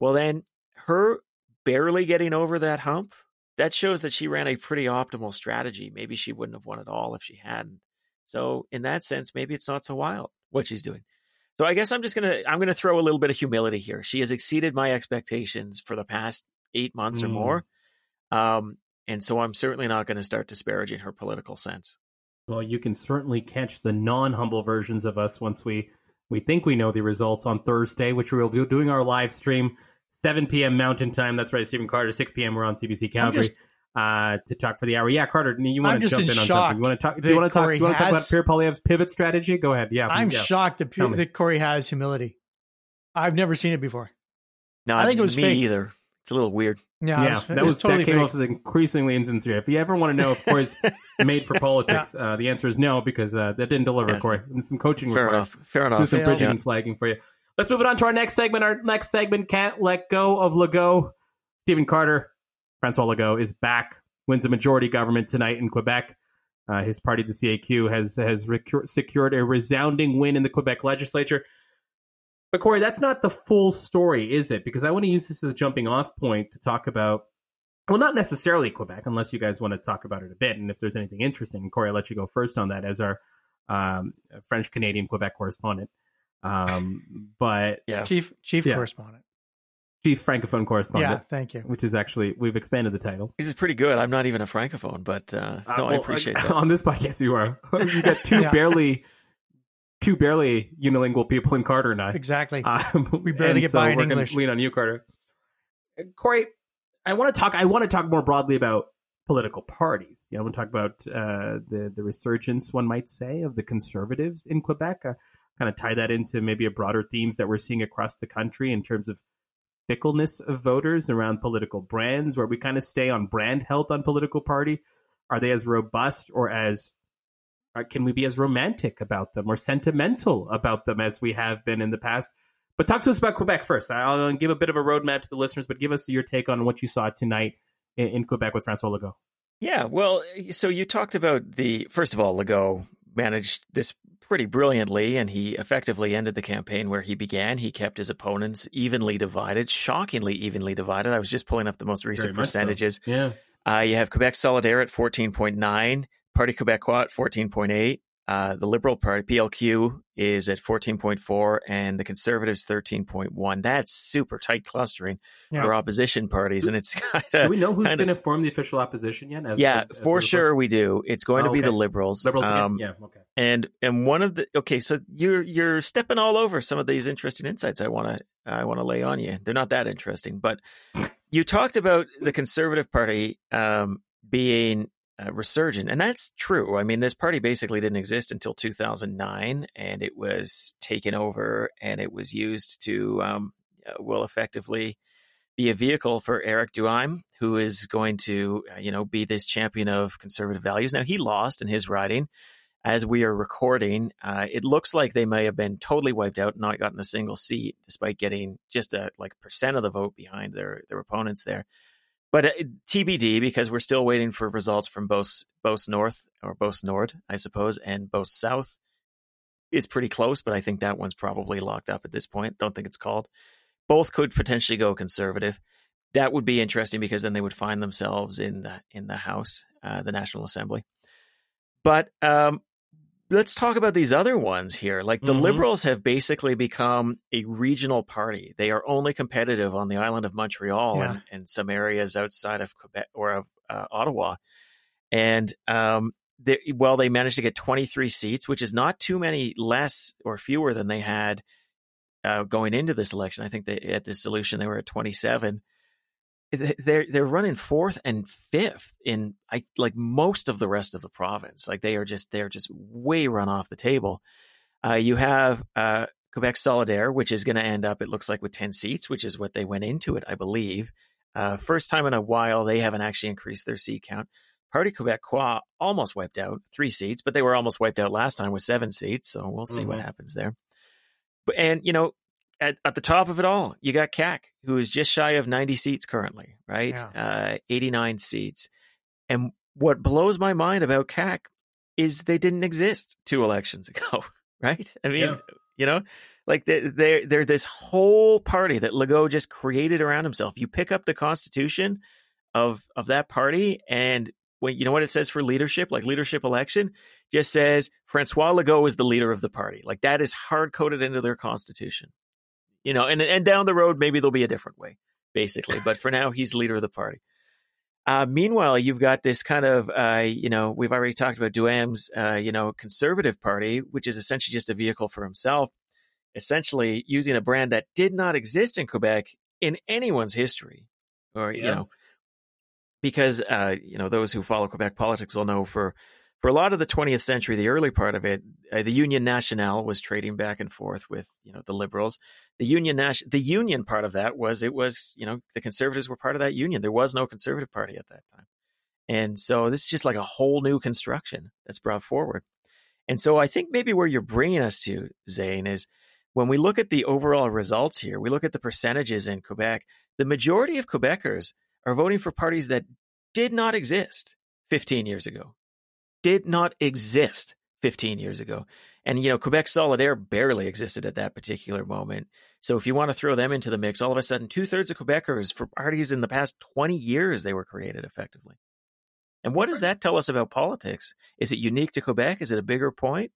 Well, then her barely getting over that hump, that shows that she ran a pretty optimal strategy. Maybe she wouldn't have won at all if she hadn't. So in that sense, maybe it's not so wild what she's doing. So I guess I'm just gonna I'm gonna throw a little bit of humility here. She has exceeded my expectations for the past eight months or Mm. more, um, and so I'm certainly not going to start disparaging her political sense. Well, you can certainly catch the non-humble versions of us once we we think we know the results on Thursday, which we'll be doing our live stream, 7 p.m. Mountain Time. That's right, Stephen Carter. 6 p.m. We're on CBC Calgary just- uh, to talk for the hour. Yeah, Carter, you want I'm to just jump in in on shock something? You want to talk? Do you want to talk? Do you want to talk about Pierre Poilievre's pivot strategy? Go ahead. Yeah, I'm yeah. shocked that, Tell that Corey has humility. I've never seen it before. Not think it was me fake. either. It's a little weird. Yeah, Yeah, was, that was, was totally that came fake. off as increasingly insincere. If you ever want to know if Corey's (laughs) made for politics, uh, the answer is no because uh, that didn't deliver, Yes. Corey. And some coaching Fair required. enough. Fair enough, Do enough. some bridging Yeah. and flagging for you. Let's move it on to our next segment. Our next segment can't let go of Legault. Stephen Carter, Francois Legault is back, wins a majority government tonight in Quebec. Uh, his party, the CAQ, has has secured a resounding win in the Quebec legislature. But Corey, that's not the full story, is it? Because I want to use this as a jumping off point to talk about, well, not necessarily Quebec, unless you guys want to talk about it a bit. And if there's anything interesting, Corey, I'll let you go first on that as our um, French Canadian Quebec correspondent. Um, (laughs) but yeah, chief chief yeah. correspondent, chief francophone correspondent. Yeah, thank you. Which is actually we've expanded the title. This is pretty good. I'm not even a francophone, but uh, no, uh, well, I appreciate (laughs) that. On this podcast, you are. (laughs) You got two yeah. barely two barely unilingual people in Carter and I. Exactly. Um, (laughs) we barely get so by in English. Lean on you, Carter. Corey, I want to talk. I want to talk more broadly about political parties. You know, I want to talk about uh, the the resurgence, one might say, of the conservatives in Quebec. Uh, kind of tie that into maybe a broader themes that we're seeing across the country in terms of fickleness of voters around political brands, where we kind of stay on brand health on political party. Are they as robust or as uh, can we be as romantic about them or sentimental about them as we have been in the past? But talk to us about Quebec first. I'll give a bit of a roadmap to the listeners, but give us your take on what you saw tonight in, in Quebec with Francois Legault. Yeah, well, so you talked about the first of all, Legault managed this pretty brilliantly, and he effectively ended the campaign where he began. He kept his opponents evenly divided, shockingly evenly divided. I was just pulling up the most recent percentages. So. Yeah, uh, you have Quebec Solidaire at fourteen point nine. Parti Québécois at 14.8. Uh, the Liberal Party, PLQ, is at 14.4, and the Conservatives 13.1. That's super tight clustering yeah. for opposition parties, and it's (laughs) kind of. Do we know who's going to form the official opposition yet? As, yeah, as, as for sure we do. It's going oh, to be okay. the Liberals. Liberals, um, yeah, okay. And and one of the okay, so you're you're stepping all over some of these interesting insights. I want to I want to lay on you. They're not that interesting, but you talked about the Conservative Party um, being uh, resurgent. And that's true. I mean, this party basically didn't exist until 2009, and it was taken over and it was used to, um, uh, well, effectively be a vehicle for Eric Duhaime, who is going to, uh, you know, be this champion of conservative values. Now, he lost in his riding. As we are recording, uh, it looks like they may have been totally wiped out, not gotten a single seat, despite getting just a like percent of the vote behind their their opponents there. But uh, TBD because we're still waiting for results from both Beauce North or Beauce Nord, I suppose, and Beauce South is pretty close, but I think that one's probably locked up at this point. Don't think it's called. Both could potentially go conservative. That would be interesting because then they would find themselves in the in the House, uh, the National Assembly. But um, let's talk about these other ones here. Like the mm-hmm. Liberals have basically become a regional party. They are only competitive on the island of Montreal yeah. and, and, some areas outside of Quebec or of uh, Ottawa. And um, they, well, they managed to get 23 seats, which is not too many less or fewer than they had uh, going into this election. I think they, at this solution they were at 27 they're they're running fourth and fifth in I like most of the rest of the province. Like they are just they're just way run off the table. Uh, you have uh, Quebec Solidaire, which is going to end up it looks like with ten seats, which is what they went into it, I believe. Uh, first time in a while they haven't actually increased their seat count. Parti Québécois almost wiped out three seats, but they were almost wiped out last time with seven seats. So we'll see mm-hmm. what happens there. But and you know at, at the top of it all, you got CAQ, who is just shy of 90 seats currently, right? Yeah. Uh, 89 seats. And what blows my mind about CAQ is they didn't exist two elections (laughs) ago, right? I mean, yeah. you know, like they're, they're, they're this whole party that Legault just created around himself. You pick up the constitution of of that party and when you know what it says for leadership, like leadership election, just says Francois Legault is the leader of the party. Like that is hard coded into their constitution you know, and and down the road maybe there'll be a different way, basically. But for now, he's leader of the party. Uh, meanwhile, you've got this kind of, uh, you know, we've already talked about Duhaime's, uh, you know, conservative party, which is essentially just a vehicle for himself, essentially using a brand that did not exist in Quebec in anyone's history, or yeah. you know, because uh, you know those who follow Quebec politics will know for for a lot of the 20th century, the early part of it, uh, the Union Nationale was trading back and forth with you know the liberals. The Union Nas- the Union part of that was it was you know the conservatives were part of that union. There was no conservative party at that time, and so this is just like a whole new construction that's brought forward. And so I think maybe where you're bringing us to, Zain, is when we look at the overall results here, we look at the percentages in Quebec. The majority of Quebecers are voting for parties that did not exist 15 years ago. Did not exist 15 years ago. And, you know, Quebec Solidaire barely existed at that particular moment. So if you want to throw them into the mix, all of a sudden, two thirds of Quebecers for parties in the past 20 years, they were created effectively. And what does that tell us about politics? Is it unique to Quebec? Is it a bigger point?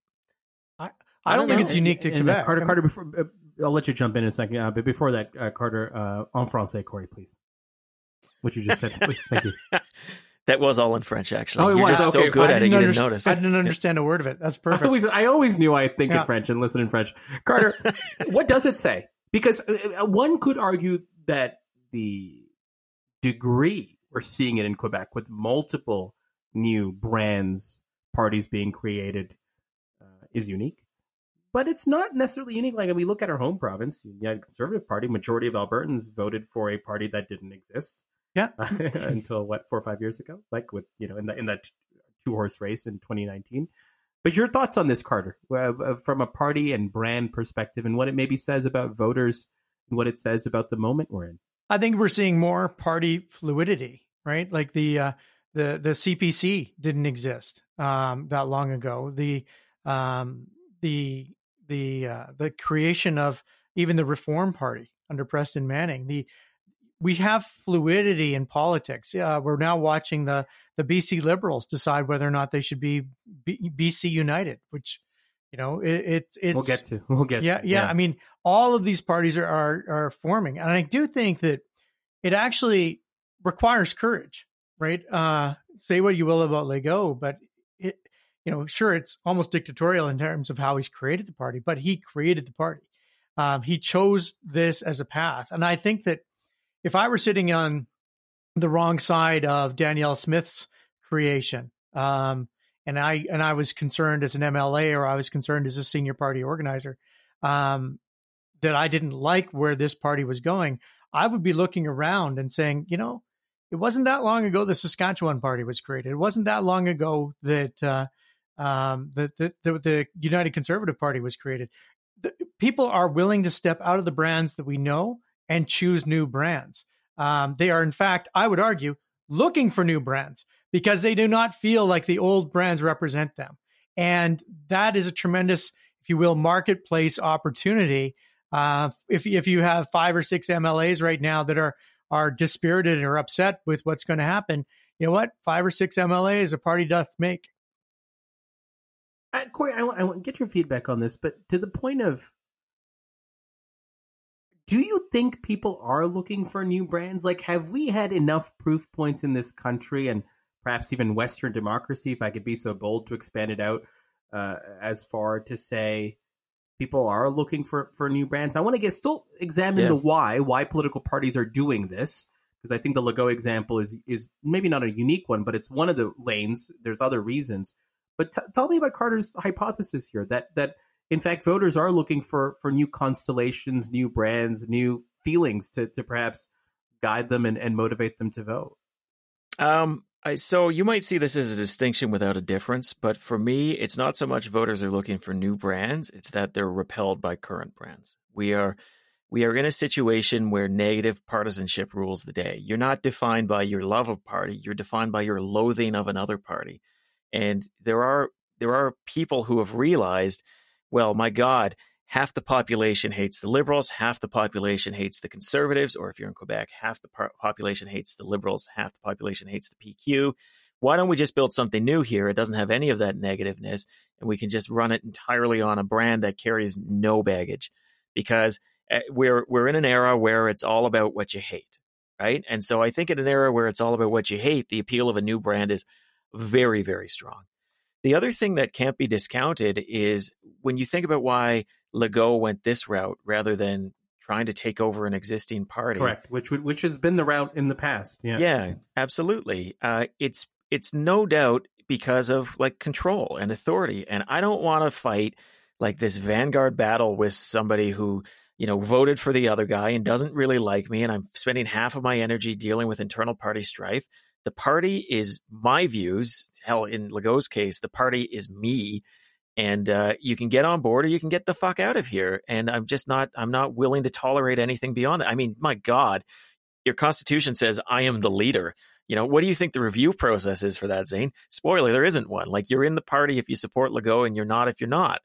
I, I, don't, think it's unique to and, Quebec. Carter, Carter, before, uh, I'll let you jump in in a second. Uh, but before that, uh, Carter, uh, en français, Corey, please. What you just said. Thank you. (laughs) That was all in French, actually. Oh, You're was? just Okay, so good I at it, didn't you didn't notice. I didn't understand a word of it. That's I perfect. always, I always knew I think Yeah. in French and listen in French. Carter, (laughs) what does it say? Because uh, one could argue that the degree we're seeing it in Quebec with multiple new brands, parties being created, uh, is unique. But it's not necessarily unique. Like we look at our home province, the United Conservative Party, majority of Albertans voted for a party that didn't exist. Yeah. (laughs) until what four or five years ago, like with you know in the in that two horse race in 2019. But your thoughts on this, Carter, uh, uh, from a party and brand perspective, and what it maybe says about voters, and what it says about the moment we're in. I think we're seeing more party fluidity, right? Like the uh, the the CPC didn't exist um, that long ago. The um, the the uh, the creation of even the Reform Party under Preston Manning. The we have fluidity in politics. Uh, we're now watching the the BC Liberals decide whether or not they should be B- BC United, which you know it, it it's we'll get to. (laughs) We'll get. yeah, to, yeah. I mean, all of these parties are, are are forming, and I do think that it actually requires courage, right? Uh, say what you will about Legault, but it, you know, sure, it's almost dictatorial in terms of how he's created the party, but he created the party. Um, he chose this as a path, and I think that if I were sitting on the wrong side of Danielle Smith's creation, um, and I and I was concerned as an MLA or I was concerned as a senior party organizer um, that I didn't like where this party was going, I would be looking around and saying, you know, it wasn't that long ago the Saskatchewan Party was created. It wasn't that long ago that uh, um, the, the, the United Conservative Party was created. The, people are willing to step out of the brands that we know and choose new brands. Um, they are, in fact, I would argue, looking for new brands because they do not feel like the old brands represent them. And that is a tremendous, if you will, marketplace opportunity. Uh, if if you have five or six MLAs right now that are are dispirited or upset with what's going to happen, you know what? Five or six MLAs a party doth make. Uh, Corey, I want, want get your feedback on this, but to the point of, do you think people are looking for new brands? Like, have we had enough proof points in this country and perhaps even Western democracy, if I could be so bold to expand it out uh, as far to say people are looking for for new brands? I want to get still examine Yeah. the why, why political parties are doing this. Because I think the Legault example is is maybe not a unique one, but it's one of the lanes. There's other reasons. But t- tell me about Carter's hypothesis here that that in fact voters are looking for for new constellations, new brands, new feelings to to perhaps guide them and, and motivate them to vote. Um, I, so you might see this as a distinction without a difference, but for me, it's not so much voters are looking for new brands; it's that they're repelled by current brands. We are we are in a situation where negative partisanship rules the day. You're not defined by your love of party; you're defined by your loathing of another party. And there are there are people who have realized, well, my God, half the population hates the liberals, half the population hates the conservatives, or if you're in Quebec, half the population hates the liberals, half the population hates the PQ. Why don't we just build something new here? It doesn't have any of that negativeness, and we can just run it entirely on a brand that carries no baggage, because uh, we're we're in an era where it's all about what you hate, right? And so I think in an era where it's all about what you hate, the appeal of a new brand is very very strong. The other thing that can't be discounted is when you think about why Legault went this route rather than trying to take over an existing party. Correct, which which has been the route in the past. Yeah, Yeah, absolutely. Uh, it's it's no doubt because of like control and authority, and I don't want to fight like this vanguard battle with somebody who you know voted for the other guy and doesn't really like me, and I'm spending half of my energy dealing with internal party strife. The party is my views. Hell, in Legault's case, the party is me, and uh, you can get on board or you can get the fuck out of here. And I'm just not. I'm not willing to tolerate anything beyond that. I mean, my God, your constitution says, I am the leader. You know, what do you think the review process is for that, Zain? Spoiler, there isn't one. Like you're in the party if you support Legault and you're not if you're not.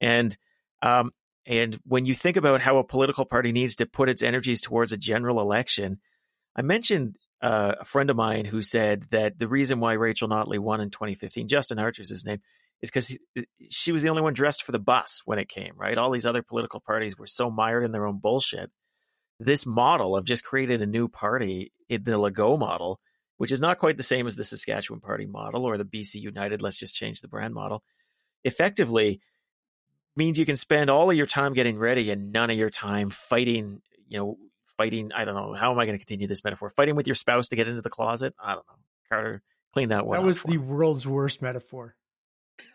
And um, and when you think about how a political party needs to put its energies towards a general election, I mentioned uh, a friend of mine who said that the reason why Rachel Notley won in 2015, Justin Archer's his name, is because she was the only one dressed for the bus when it came, right? All these other political parties were so mired in their own bullshit. This model of just creating a new party, the Legault model, which is not quite the same as the Saskatchewan Party model or the BC United, let's just change the brand model, effectively means you can spend all of your time getting ready and none of your time fighting, you know, fighting. I don't know. How am I going to continue this metaphor? Fighting with your spouse to get into the closet? I don't know. Carter, clean that one That was the me. world's worst metaphor. (laughs)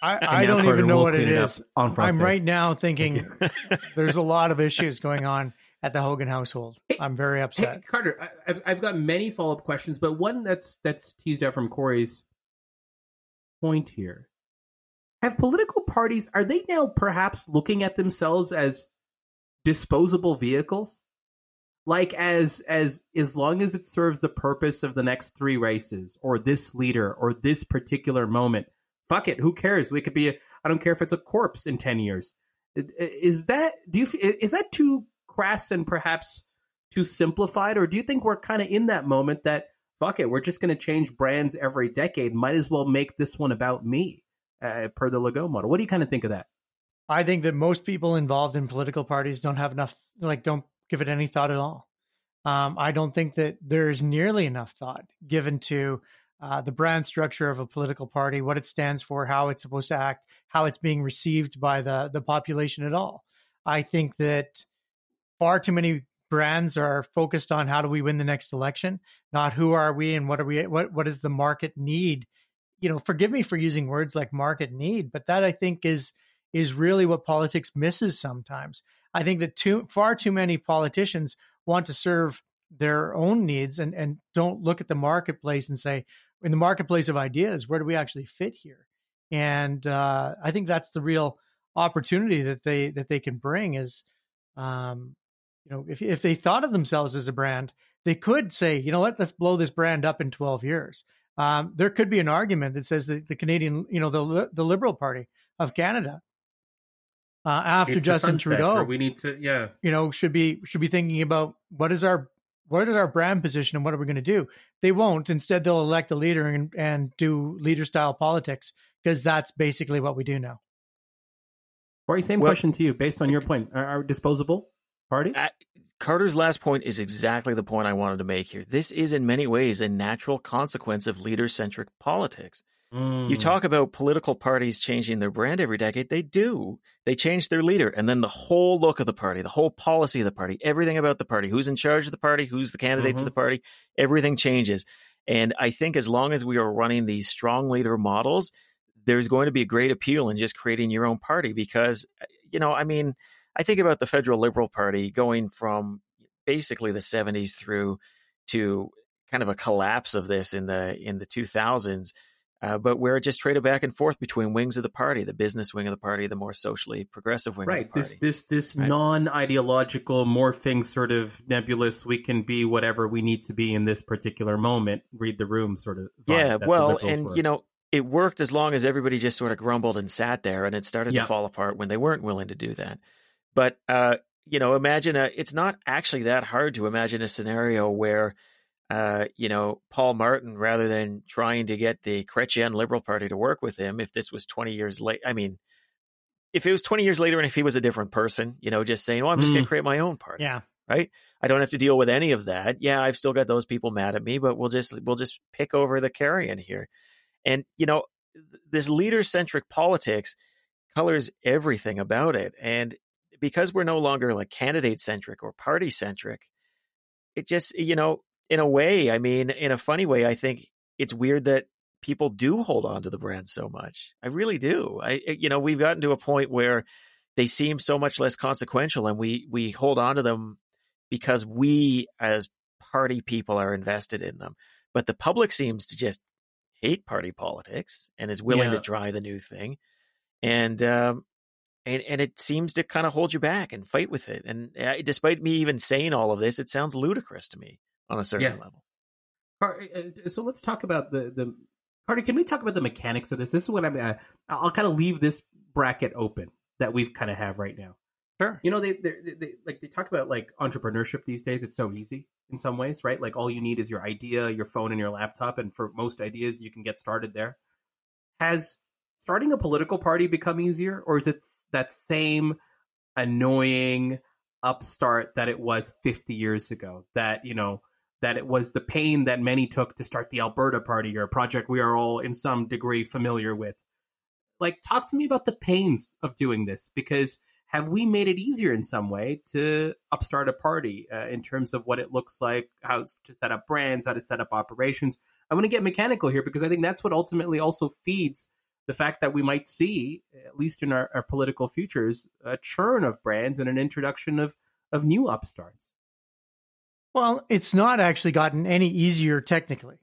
I, I don't Carter even know will what it clean up is. on I'm right now thinking (laughs) there's a lot of issues going on at the Hogan household. Hey, I'm very Hey, upset. Carter, I, I've I've got many follow up questions, but one that's that's teased out from Corey's point here. Have political parties are they now perhaps looking at themselves as disposable vehicles? Like as as as long as it serves the purpose of the next three races or this leader or this particular moment, fuck it, who cares? We could be I don't care if it's a corpse in 10 years. Is that do you is that too crass and perhaps too simplified or do you think we're kind of in that moment that fuck it we're just going to change brands every decade might as well make this one about me uh, per the Legault model what do you kind of think of that I think that most people involved in political parties don't have enough, like, don't give it any thought at all. Um, I don't think that there's nearly enough thought given to uh, the brand structure of a political party, what it stands for, how it's supposed to act, how it's being received by the the population at all. I think that far too many brands are focused on how do we win the next election, not who are we and what are we what what does the market need. You know, forgive me for using words like market need, but that I think is is really what politics misses sometimes. I think that too far too many politicians want to serve their own needs and and don't look at the marketplace and say in the marketplace of ideas where do we actually fit here? And uh, i think that's the real opportunity that they that they can bring is um, you know if if they thought of themselves as a brand they could say you know what? Let's blow this brand up in 12 years. Um, there could be an argument that says that the canadian you know the the liberal party of canada uh, after It's justin trudeau we need to yeah. you know should be should be thinking about what is our what is our brand position and what are we going to do? They won't. Instead they'll elect a leader and, and do leader style politics because that's basically what we do now. Corey, same Well- question to you based on your point. Are, are disposable parties? Uh, Carter's last point is exactly the point I wanted to make here. This is, in many ways, a natural consequence of leader centric politics. You Mm. talk about political parties changing their brand every decade. They do. They change their leader, and then the whole look of the party, the whole policy of the party, everything about the party, who's in charge of the party, who's the candidates Mhm. of the party, everything changes. And I think as long as we are running these strong leader models, there's going to be a great appeal in just creating your own party because, you know, I mean, I think about the Federal Liberal Party going from basically the 70s through to kind of a collapse of this in the in the 2000s uh, but where it just traded back and forth between wings of the party, the business wing of the party, the more socially progressive wing right of the this party. this this Right. non-ideological morphing sort of nebulous we can be whatever we need to be in this particular moment read the room sort of yeah, well, and were. you know, it worked as long as everybody just sort of grumbled and sat there, and it started to fall apart when they weren't willing to do that. But uh, you know, imagine a, it's not actually that hard to imagine a scenario where. Uh, you know, Paul Martin, rather than trying to get the Chrétien Liberal Party to work with him, if this was 20 years late, I mean, if it was 20 years later and if he was a different person, you know, just saying, well, I'm just going Mm. to create my own party. yeah right? I don't have to deal with any of that. Yeah, I've still got those people mad at me, but we'll just we'll just pick over the carrion here. And you know, this leader centric politics colors everything about it. And because we're no longer like candidate centric or party centric, it just you know, in a way, I mean, in a funny way, I think it's weird that people do hold on to the brand so much. I really do. I you know, we've gotten to a point where they seem so much less consequential and we we hold on to them because we as party people are invested in them. But the public seems to just hate party politics and is willing Yeah. to try the new thing. And um and and it seems to kind of hold you back and fight with it. And uh, despite me even saying all of this, it sounds ludicrous to me on a certain yeah. level. Uh, so let's talk about the the Carter. Can we talk about the mechanics of this? This is what I'm. Uh, I'll kind of leave this bracket open that we've kind of have right now. Sure. You know, they, they, they like they talk about like entrepreneurship these days. It's so easy in some ways, right? Like all you need is your idea, your phone, and your laptop, and for most ideas, you can get started there. Has starting a political party become easier, or is it that same annoying upstart that it was 50 years ago? That you know that it was the pain that many took to start the Alberta Party, or a project we are all in some degree familiar with. Like, talk to me about the pains of doing this because have we made it easier in some way to upstart a party uh, in terms of what it looks like, how to set up brands, how to set up operations? I want to get mechanical here because I think that's what ultimately also feeds the fact that we might see, at least in our, our political futures, a churn of brands and an introduction of of new upstarts. Well, it's not actually gotten any easier technically,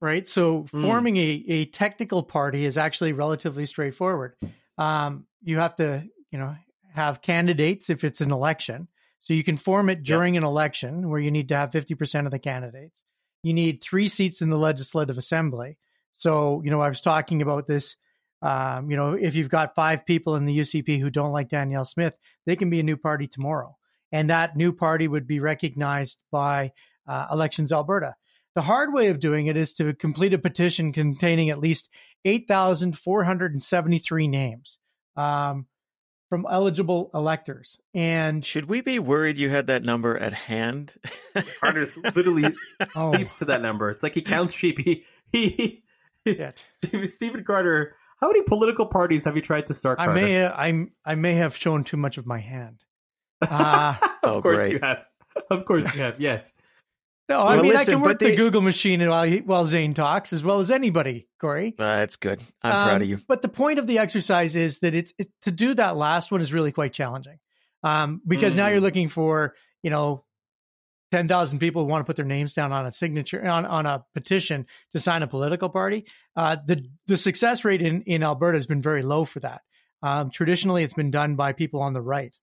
right? So mm. forming a, a technical party is actually relatively straightforward. Um, you have to, you know, have candidates if it's an election. So you can form it during yep. an election where you need to have 50% of the candidates. You need three seats in the legislative assembly. So, you know, I was talking about this. Um, you know, if you've got five people in the UCP who don't like Danielle Smith, they can be a new party tomorrow. And that new party would be recognized by uh, Elections Alberta. The hard way of doing it is to complete a petition containing at least 8,473 names. Um, from eligible electors. And should we be worried you had that number at hand? (laughs) Carter literally (laughs) oh. leaps to that number. It's like he counts sheep. He he. Stephen Carter. How many political parties have you tried to start? Carter? I may I I may have shown too much of my hand. Uh, (laughs) of oh, course great. you have. Of course you have. Yes. No, I well, mean listen, I can work the Google machine while he, while Zain talks as well as anybody, Corey. Uh, that's good. I'm um, proud of you. But the point of the exercise is that it's it, to do that last one is really quite challenging, um, because mm. now you're mm. looking for you know ten thousand people who want to put their names down on a signature on, on a petition to sign a political party. Uh, the the success rate in in Alberta has been very low for that. Um, traditionally, it's been done by people on the right.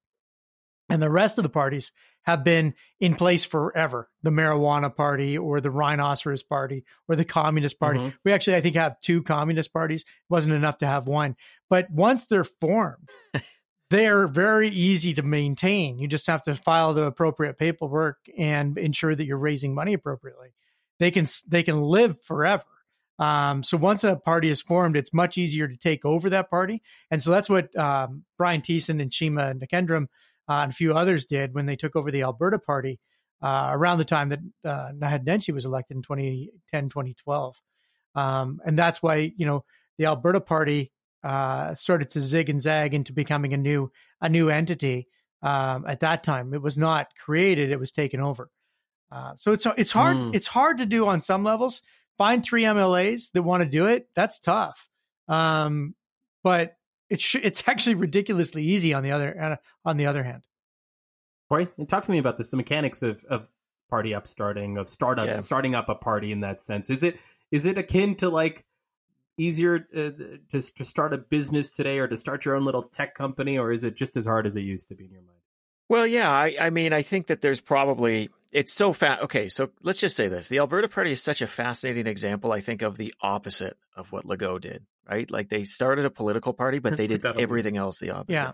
And the rest of the parties have been in place forever. The marijuana party or the rhinoceros party or the communist party. Mm-hmm. We actually, I think, have two communist parties. It wasn't enough to have one. But once they're formed, (laughs) they're very easy to maintain. You just have to file the appropriate paperwork and ensure that you're raising money appropriately. They can they can live forever. Um, so once a party is formed, it's much easier to take over that party. And so that's what um, Brian Thiessen and Chima Nkemdirim uh, and a few others did when they took over the Alberta Party uh, around the time that uh, Naheed Nenshi was elected in 2010, 2012. Um, and that's why, you know, the Alberta Party uh, started to zig and zag into becoming a new a new entity um, at that time. It was not created; it was taken over. Uh, so it's it's hard mm. it's hard to do on some levels. Find three MLAs that want to do it. That's tough. Um, but it's sh- it's actually ridiculously easy on the other uh, on the other hand. Corey, talk to me about this. The mechanics of, of party upstarting, of startup yeah. starting up a party in that sense. Is it is it akin to like easier uh, to to start a business today, or to start your own little tech company, or is it just as hard as it used to be in your mind? Well, yeah, I, I mean, I think that there's probably it's so fat. Okay, so let's just say this: the Alberta Party is such a fascinating example. I think of the opposite of what Legault did right? Like they started a political party, but they did everything else the opposite. Yeah.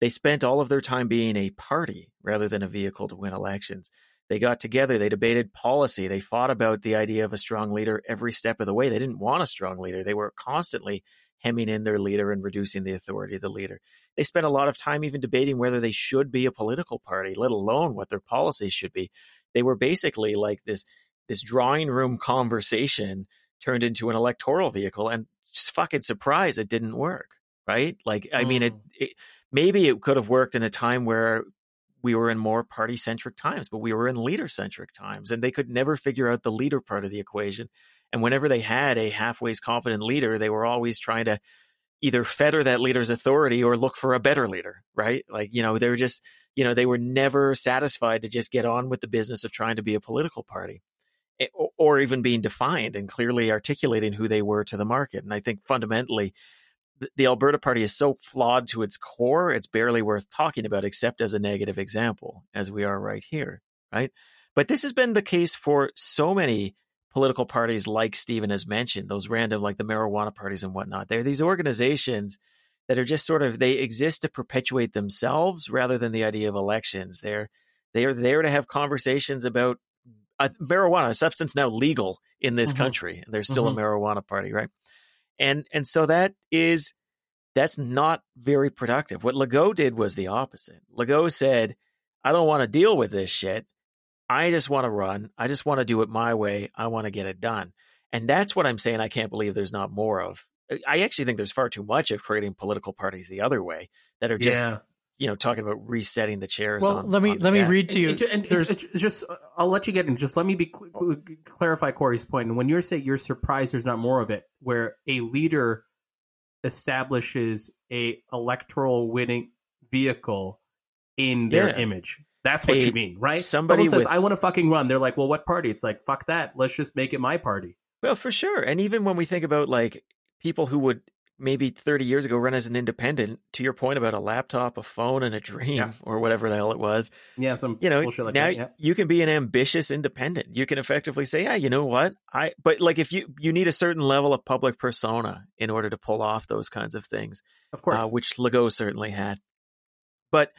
They spent all of their time being a party rather than a vehicle to win elections. They got together, they debated policy, they fought about the idea of a strong leader every step of the way. They didn't want a strong leader. They were constantly hemming in their leader and reducing the authority of the leader. They spent a lot of time even debating whether they should be a political party, let alone what their policies should be. They were basically like this this drawing room (laughs) conversation turned into an electoral vehicle and fucking surprised it didn't work. Right. Like, I mean, it, mm. it maybe it could have worked in a time where we were in more party centric times, but we were in leader centric times and they could never figure out the leader part of the equation. And whenever they had a halfway competent leader, they were always trying to either fetter that leader's authority or look for a better leader, right? Like, you know, they were just, you know, they were never satisfied to just get on with the business of trying to be a political party. Eh, or even being defined and clearly articulating who they were to the market. And I think fundamentally, the, the Alberta Party is so flawed to its core, it's barely worth talking about, except as a negative example, as we are right here, right? But this has been the case for so many political parties, like Stephen has mentioned, those random, like the marijuana parties and whatnot. They're these organizations that are just sort of they exist to perpetuate themselves rather than the idea of elections. They're they are there to have conversations about uh, marijuana, a substance now legal in this mm-hmm. country. There's still mm-hmm. a marijuana party, right? And and so that is that's not very productive. What Legault did was the opposite. Legault said, "I don't want to deal with this shit. I just want to run. I just want to do it my way. I want to get it done." And that's what I'm saying. I can't believe there's not more of. I actually think there's far too much of creating political parties the other way that are just yeah you know talking about resetting the chairs. Well, on, let me let me read to you. And, and, and just I'll let you get in. Just let me be clarify Corey's point. And when you're saying you're surprised, there's not more of it, where a leader establishes a electoral winning vehicle in their yeah. image. That's what a, you mean, right? Somebody Someone says, with, "I want to fucking run." They're like, "Well, what party?" It's like, "Fuck that. Let's just make it my party." Well, for sure. And even when we think about like people who would maybe 30 years ago run as an independent to your point about a laptop a phone and a dream yeah. or whatever the hell it was yeah some you know like now that, yeah. you can be an ambitious independent. You can effectively say yeah you know what? I but like if you you need a certain level of public persona in order to pull off those kinds of things of course. uh, which legault certainly had. But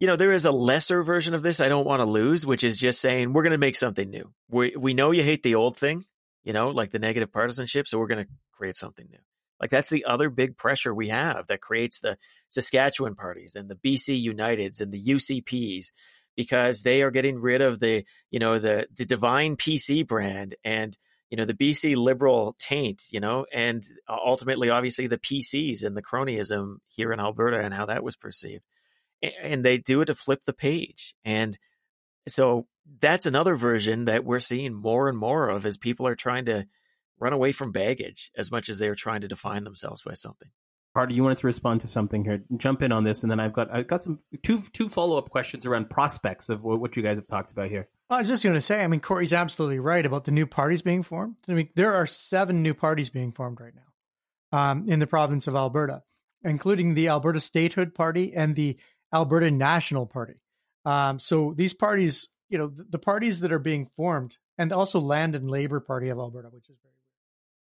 you know there is a lesser version of this i don't want to lose which is just saying we're going to make something new. We we know you hate the old thing you know like the negative partisanship so we're going to create something new like that's the other big pressure we have that creates the Saskatchewan parties and the BC Uniteds and the UCPs because they are getting rid of the, you know, the the divine PC brand and you know the BC liberal taint, you know, and ultimately obviously the PCs and the cronyism here in Alberta and how that was perceived. And they do it to flip the page. And so that's another version that we're seeing more and more of as people are trying to run away from baggage as much as they are trying to define themselves by something. Carter, you wanted to respond to something here. Jump in on this, and then I've got I've got some two two follow up questions around prospects of what you guys have talked about here. Well, I was just going to say, I mean, Corey's absolutely right about the new parties being formed. I mean, there are seven new parties being formed right now um, in the province of Alberta, including the Alberta Statehood Party and the Alberta National Party. Um, so these parties, you know, the, the parties that are being formed, and also Land and Labor Party of Alberta, which is very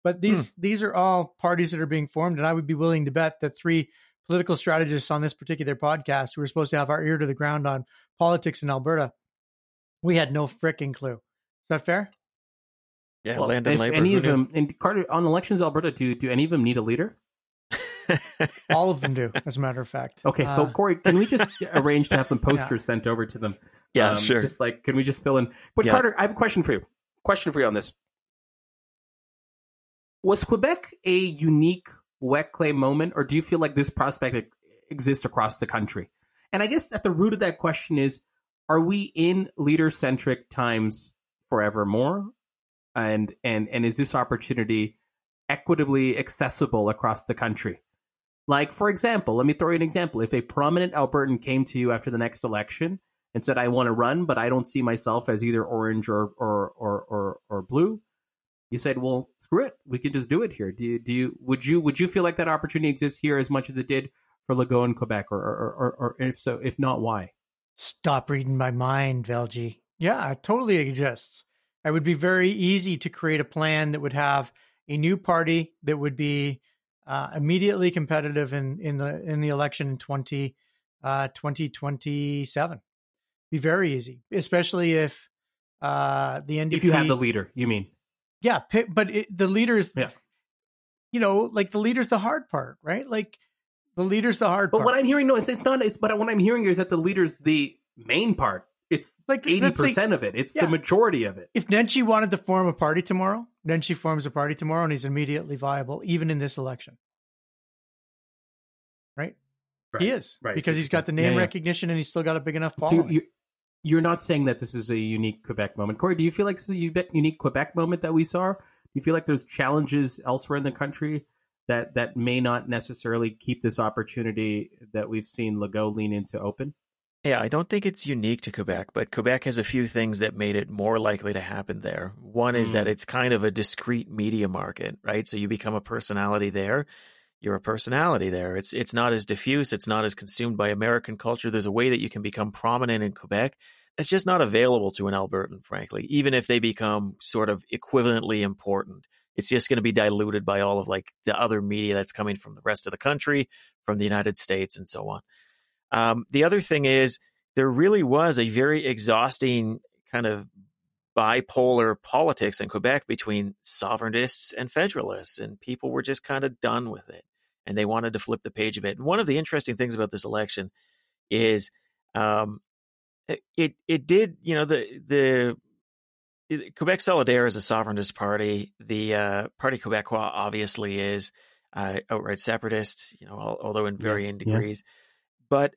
but these hmm. these are all parties that are being formed, and I would be willing to bet that three political strategists on this particular podcast who were supposed to have our ear to the ground on politics in Alberta, we had no freaking clue. Is that fair? Yeah, well, land and labor. Any of them, and Carter, on elections Alberta, do do any of them need a leader? (laughs) All of them do, as a matter of fact. Okay, so uh, Corey, can we just (laughs) arrange to have some posters yeah. sent over to them? Yeah, um, sure. Just like, can we just fill in? But yeah. Carter, I have a question for you. Question for you on this was Quebec a unique wet clay moment, or do you feel like this prospect exists across the country? And I guess at the root of that question is: Are we in leader centric times forevermore? And and and is this opportunity equitably accessible across the country? Like, for example, let me throw you an example. If a prominent Albertan came to you after the next election and said, "I want to run, but I don't see myself as either orange or or or or, or blue," you said, "Well, screw it, we can just do it here." Do you, do you would you would you feel like that opportunity exists here as much as it did for Legault in Quebec, or or, or, or if so, if not, why? Stop reading my mind, Velji. Yeah, it totally exists. It would be very easy to create a plan that would have a new party that would be uh, immediately competitive in in the in the election in 20, uh, 2027. Be very easy, especially if uh, the NDP. If you have the leader, you mean? Yeah, but it, the leaders, yeah. you know, like the leader's the hard part, right? Like the leader's the hard but part. what I'm hearing, no, it's, it's not. It's but what I'm hearing is that the leader's the main part. It's like eighty percent of it. It's yeah. the majority of it. If Nenshi wanted to form a party tomorrow, Nenshi forms a party tomorrow, and he's immediately viable, even in this election. Right? right. He is right. because so he's got the name yeah, recognition and he's still got a big enough following. So you're not saying that this is a unique Quebec moment. Corey, do you feel like this is a unique Quebec moment that we saw? Do you feel like there's challenges elsewhere in the country that that may not necessarily keep this opportunity that we've seen Legault lean into open? Yeah, I don't think it's unique to Quebec, but Quebec has a few things that made it more likely to happen there. One is mm. that it's kind of a discrete media market, right? So you become a personality there you're a personality there. It's it's not as diffuse. It's not as consumed by American culture. There's a way that you can become prominent in Quebec. It's just not available to an Albertan, frankly. Even if they become sort of equivalently important, it's just going to be diluted by all of like the other media that's coming from the rest of the country, from the United States, and so on. Um, the other thing is there really was a very exhausting kind of bipolar politics in Quebec between sovereigntists and federalists, and people were just kind of done with it, and they wanted to flip the page a bit. And one of the interesting things about this election is um, it it did you know the the Quebec Solidaire is a sovereigntist party. The uh, Parti Québécois obviously is uh, outright separatist, you know, although in varying yes, degrees. Yes. But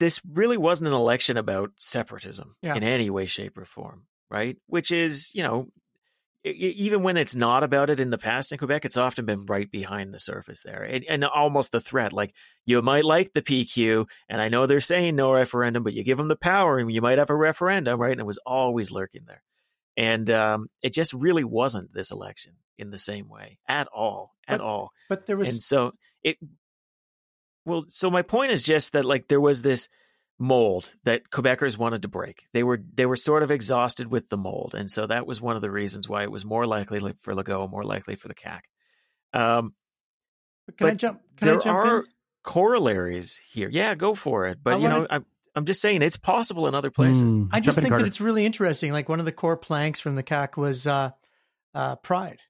this really wasn't an election about separatism yeah. in any way, shape, or form, right? Which is, you know, even when it's not about it in the past in Quebec, it's often been right behind the surface there, and, and, almost the threat. Like you might like the PQ, and I know they're saying no referendum, but you give them the power, and you might have a referendum, right? And it was always lurking there, and um, it just really wasn't this election in the same way at all, at but, all. But there was, and so it well, so my point is just that like there was this mold that Quebecers wanted to break. They were they were sort of exhausted with the mold, and so that was one of the reasons why it was more likely for Legault, more likely for the CAQ. Um, can I jump? Can there I jump are in? corollaries here. Yeah, go for it. But I you wanna... know, I'm I'm just saying it's possible in other places. Mm, I just think that it's really interesting. Like one of the core planks from the CAQ was uh, uh, pride,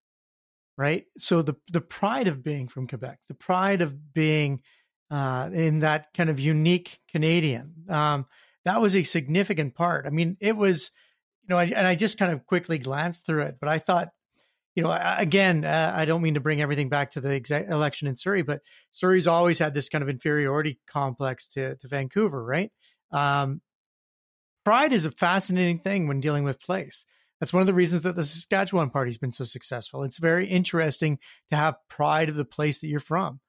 right? So the the pride of being from Quebec, the pride of being uh, in that kind of unique Canadian. Um, that was a significant part. I mean, it was, you know, I, and I just kind of quickly glanced through it, but I thought, you know, again, uh, I don't mean to bring everything back to the election in Surrey, but Surrey's always had this kind of inferiority complex to, to Vancouver, right? Um, pride is a fascinating thing when dealing with place. That's one of the reasons that the Saskatchewan Party's been so successful. It's very interesting to have pride of the place that you're from.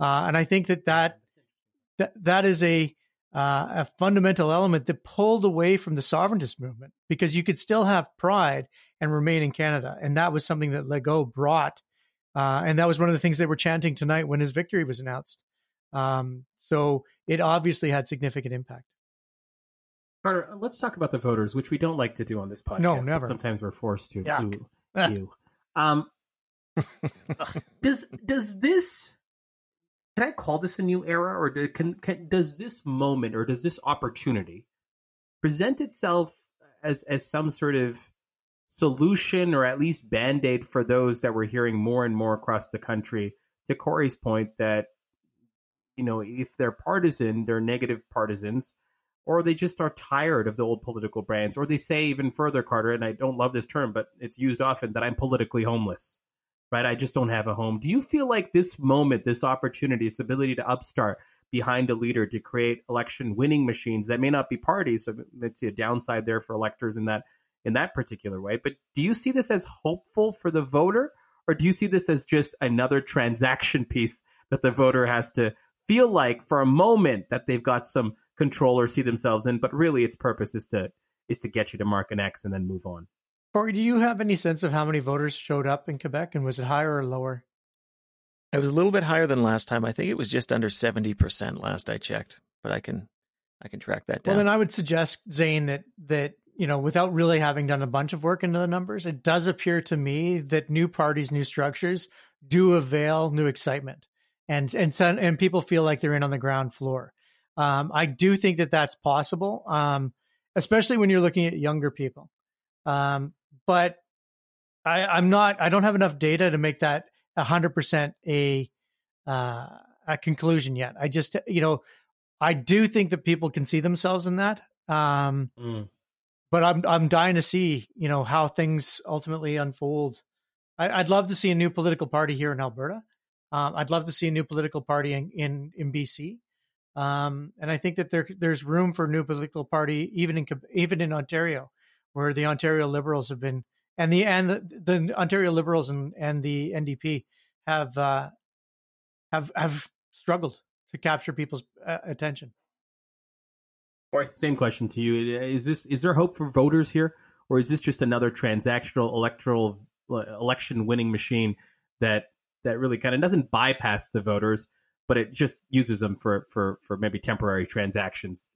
Uh, and I think that that that, that is a uh, a fundamental element that pulled away from the sovereigntist movement because you could still have pride and remain in Canada, and that was something that Legault brought, uh, and that was one of the things they were chanting tonight when his victory was announced. Um, so it obviously had significant impact. Carter, let's talk about the voters, which we don't like to do on this podcast. No, never. sometimes we're forced to. Yuck. Um, (laughs) does does this can I call this a new era, or do, can, can does this moment or does this opportunity present itself as as some sort of solution or at least band aid for those that we're hearing more and more across the country? To Corey's point, that you know, if they're partisan, they're negative partisans, or they just are tired of the old political brands, or they say even further, Carter, and I don't love this term, but it's used often that I'm politically homeless right? I just don't have a home. Do you feel like this moment, this opportunity, this ability to upstart behind a leader to create election winning machines that may not be parties, so let's see a downside there for electors in that in that particular way. But do you see this as hopeful for the voter, or do you see this as just another transaction (laughs) piece that the voter has to feel like for a moment that they've got some control or see themselves in, but really its purpose is to is to get you to mark an X and then move on. Corey, do you have any sense of how many voters showed up in Quebec, and was it higher or lower? It was a little bit higher than last time. I think it was just under seventy percent last I checked, but I can I can track that down. Well, then I would suggest Zain that that you know, without really having done a bunch of work into the numbers, it does appear to me that new parties, new structures do avail new excitement, and and so, and people feel like they're in on the ground floor. Um, I do think that that's possible, um, especially when you're looking at younger people. Um, but I, I'm not. I don't have enough data to make that hundred percent a uh, a conclusion yet. I just, you know, I do think that people can see themselves in that. Um, mm. But I'm I'm dying to see, you know, how things ultimately unfold. I, would love to see a new political party here in Alberta. Um, I'd love to see a new political party in in, in BC. Um, and I think that there there's room for a new political party even in even in Ontario where the Ontario Liberals have been, and the and the, the Ontario Liberals and and the NDP have uh, have have struggled to capture people's uh, attention. Same question to you: Is this is there hope for voters here, or is this just another transactional electoral uh, election winning machine that that really kind of doesn't bypass the voters, but it just uses them for for for maybe temporary transactions.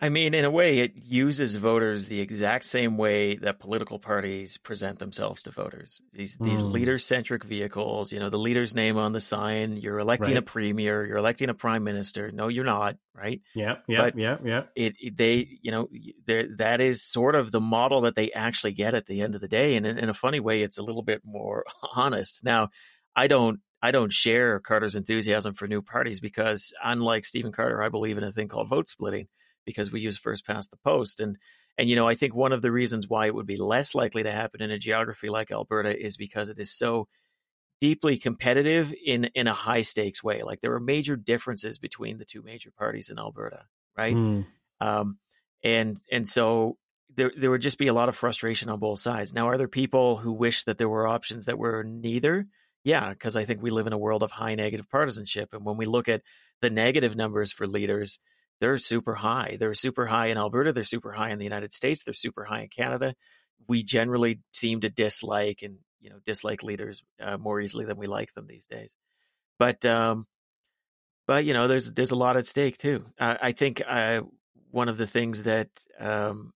I mean, in a way, it uses voters the exact same way that political parties present themselves to voters. These these Mm. leader centric vehicles. You know, the leader's name on the sign. You're electing a premier. You're electing a prime minister. No, you're not. Right. Yeah, yeah, But- yeah, yeah. it, it- they you know there that is sort of the model that they actually get at the end of the day and in, in a funny way it's a little bit more (laughs) honest now i don't i don't share carter's enthusiasm for new parties because unlike stephen carter i believe in a thing called vote splitting because we use first past the post and and you know i think one of the reasons why it would be less likely to happen in a geography like alberta is because it is so deeply competitive in in a high stakes way like there are major differences between the two major parties in alberta right Mm. um, and and so there there would just be a lot of frustration on both sides. Now, are there people who wish that there were options that were neither? Yeah, because I think we live in a world of high negative partisanship, and when we look at the negative numbers for leaders, they're super high. They're super high in Alberta. They're super high in the United States. They're super high in Canada. We generally seem to dislike and you know dislike leaders uh, more easily than we like them these days. But um, but you know, there's there's a lot at stake too. Uh, I think uh, one of the things that um,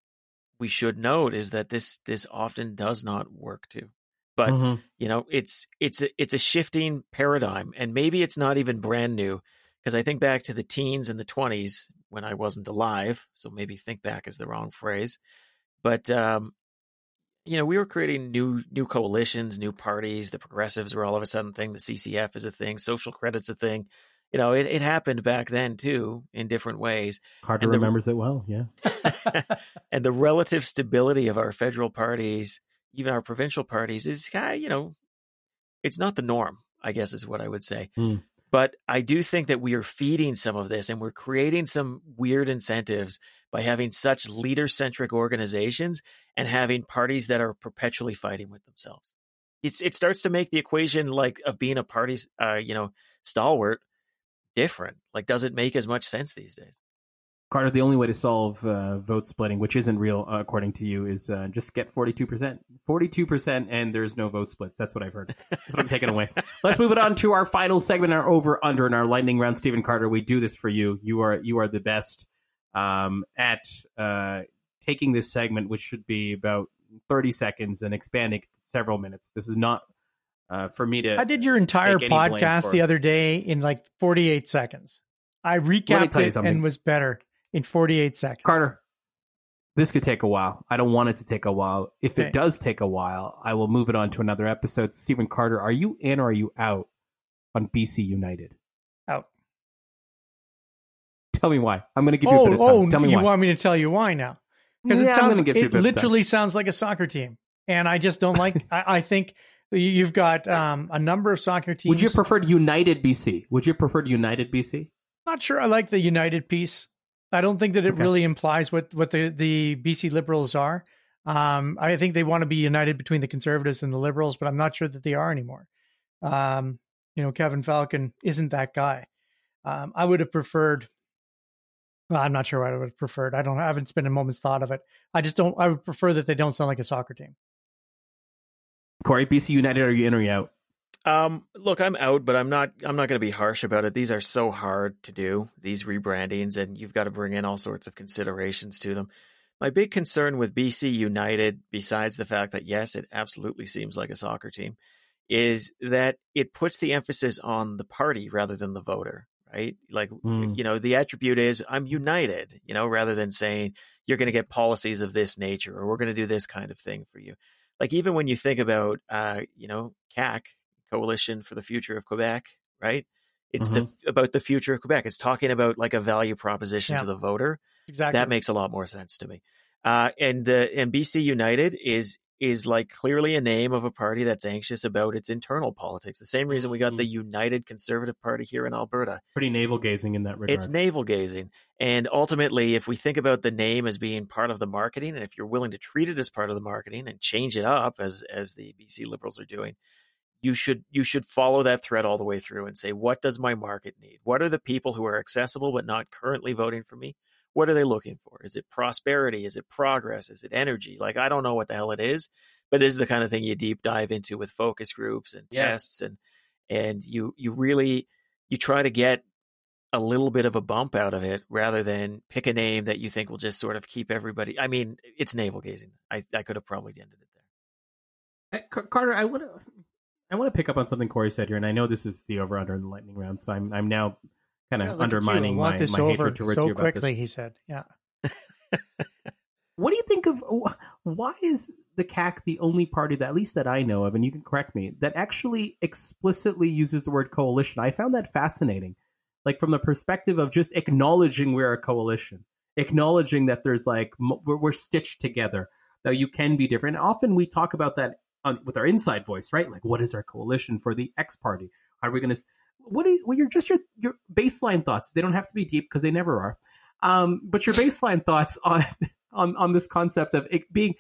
we should note is that this this often does not work too. But Mhm. you know, it's it's a, it's a shifting paradigm, and maybe it's not even brand new. Because I think back to the teens and the twenties when I wasn't alive, so maybe think back is the wrong phrase. But um, you know, we were creating new new coalitions, new parties. The progressives were all of a sudden thing. The CCF is a thing. Social credit's a thing. You know, it, it happened back then too in different ways. Carter And the- remembers it well. Yeah. (laughs) and the relative stability of our federal parties, even our provincial parties, is kind of, you know, it's not the norm, I guess is what I would say. Hmm. But I do think that we are feeding some of this and we're creating some weird incentives by having such leader centric organizations and having parties that are perpetually fighting with themselves. It's, it starts to make the equation like of being a party, uh, you know, stalwart different. Like, does it make as much sense these days? Carter, the only way to solve uh, vote splitting, which isn't real uh, according to you, is uh, just get 42%. 42% and there's no vote splits. That's what I've heard. That's what I'm taking away. (laughs) Let's move it on to our final segment, our over under in our lightning round. Stephen Carter, we do this for you. You are you are the best um, at uh, taking this segment, which should be about 30 seconds, and expanding it to several minutes. This is not uh, for me to. I did your entire Take any blame podcast the other day in like 48 seconds. I recapped it and was better in 48 seconds. Carter, this could take a while. I don't want it to take a while. If Okay. it does take a while, I will move it on to another episode. Stephen Carter, are you in or are you out on BC United? Out. Tell me why. I'm going to give you a Oh, bit of time. oh, Tell me you why. want me to tell you why now? Because Yeah, it sounds, gonna give you a it bit of time. literally sounds like a soccer team, and I just don't like. (laughs) I, I think you- you've got um, a number of soccer teams. Would you have preferred United BC? Would you preferred United BC? Not sure. I like the United piece. I don't think that it Okay. really implies what what the the BC Liberals are. Um, I think they want to be united between the Conservatives and the Liberals, but I'm not sure that they are anymore. Um, you know, Kevin Falcon isn't that guy. Um, I would have preferred. Well, I'm not sure what I would have preferred. I don't. I haven't spent a moment's thought of it. I just don't. I would prefer that they don't sound like a soccer team. Corey, BC United, are you in or you out? Um, look, I'm out, but I'm not. I'm not going to be harsh about it. These are so hard to do. These rebrandings, and you've got to bring in all sorts of considerations to them. My big concern with BC United, besides the fact that yes, it absolutely seems like a soccer team, is that it puts the emphasis on the party rather than the voter. Right? Like, Hmm. you know, the attribute is I'm united. You know, rather than saying you're going to get policies of this nature or we're going to do this kind of thing for you. Like even when you think about, uh, you know, CAQ, Coalition for the Future of Quebec, right? It's the about the future of Quebec. It's talking about like a value proposition Yeah. to the voter. Exactly. That makes a lot more sense to me. Uh, and uh, and BC United is is like clearly a name of a party that's anxious about its internal politics. The same reason we got the United Conservative Party here in Alberta. Pretty navel gazing in that regard. It's navel gazing. And ultimately, if we think about the name as being part of the marketing, and if you're willing to treat it as part of the marketing and change it up as as the BC Liberals are doing, you should you should follow that thread all the way through and say, what does my market need? What are the people who are accessible but not currently voting for me? What are they looking for? Is it prosperity? Is it progress? Is it energy? Like I don't know what the hell it is, but this is the kind of thing you deep dive into with focus groups and Yeah. tests and and you you really you try to get a little bit of a bump out of it rather than pick a name that you think will just sort of keep everybody. I mean, it's navel gazing. I I could have probably ended it there. Eh, Carter, I want to I want to pick up on something Corey said here, and I know this is the over under in the lightning round, so I'm I'm now kind of yeah, undermining my, my hatred towards so you about quickly. This. He said, "Yeah." (laughs) what do you think of why is the CAQ the only party that, at least that I know of, and you can correct me, that actually explicitly uses the word coalition? I found that fascinating, like from the perspective of just acknowledging we're a coalition, acknowledging that there's like we're, we're stitched together, that you can be different. And often we talk about that on, with our inside voice, right? Like, what is our coalition for the X party? How are we going to? What is? Well, you're just your your baseline thoughts. They don't have to be deep because they never are. Um, but your baseline thoughts (laughs) on on on this concept of it being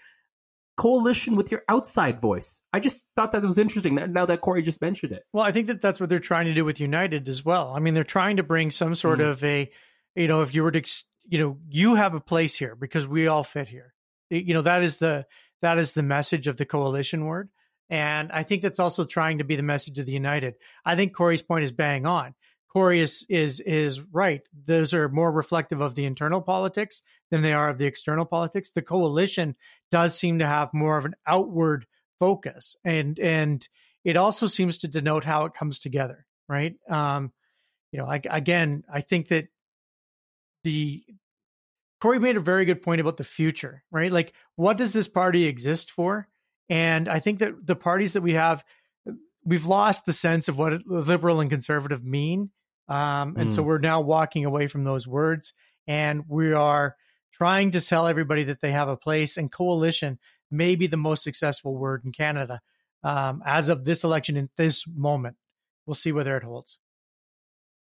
coalition with your outside voice. I just thought that was interesting. Now that Corey just mentioned it. Well, I think that that's what they're trying to do with United as well. I mean, they're trying to bring some sort mm. of a, you know, if you were to, you know, you have a place here because we all fit here. You know, that is the that is the message of the coalition word. And I think that's also trying to be the message of the United. I think Corey's point is bang on. Corey is is is right. Those are more reflective of the internal politics than they are of the external politics. The coalition does seem to have more of an outward focus, and and it also seems to denote how it comes together. Right. Um, you know, I, again, I think that the Corey made a very good point about the future, right? Like, what does this party exist for? And I think that the parties that we have, we've lost the sense of what liberal and conservative mean. Um, and mm. so we're now walking away from those words and we are trying to tell everybody that they have a place and coalition may be the most successful word in Canada um, as of this election in this moment. We'll see whether it holds.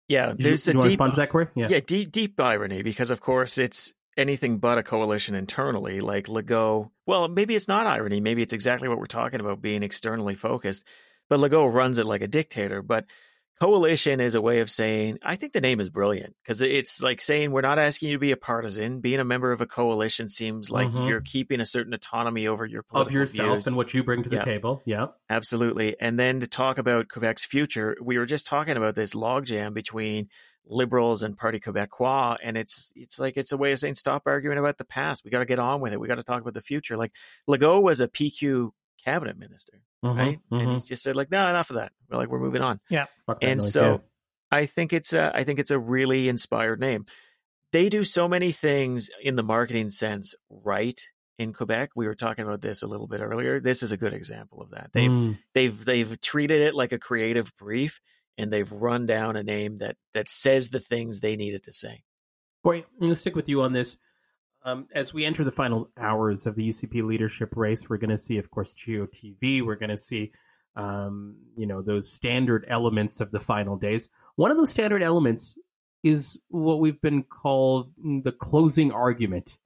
Yeah, there's you, you a deep, that, Corey? Yeah. yeah, deep, deep irony because, of course, it's anything but a coalition internally, like Legault. Well, maybe it's not irony. Maybe it's exactly what we're talking about being externally focused. But Legault runs it like a dictator. But coalition is a way of saying, I think the name is brilliant because it's like saying we're not asking you to be a partisan. Being a member of a coalition seems like mm-hmm. you're keeping a certain autonomy over your political of yourself views. and what you bring to the yeah. table. Yeah, absolutely. And then to talk about Quebec's future, we were just talking about this logjam between liberals and Parti Québécois, and it's it's like it's a way of saying stop arguing about the past. We got to get on with it. We got to talk about the future. Like Legault was a PQ cabinet minister, mm-hmm, right? Mm-hmm. And he just said like, no, enough of that. We're like, we're moving on. Yeah. And so I think it's a I think it's a really inspired name. They do so many things in the marketing sense right in Quebec. We were talking about this a little bit earlier. This is a good example of that. They've mm. they've they've treated it like a creative brief and they've run down a name that that says the things they needed to say. Boy, I'm going to stick with you on this. Um, as we enter the final hours of the UCP leadership race, we're going to see, of course, GOTV. We're going to see, um, you know, those standard elements of the final days. One of those standard elements is what we've been called the closing argument,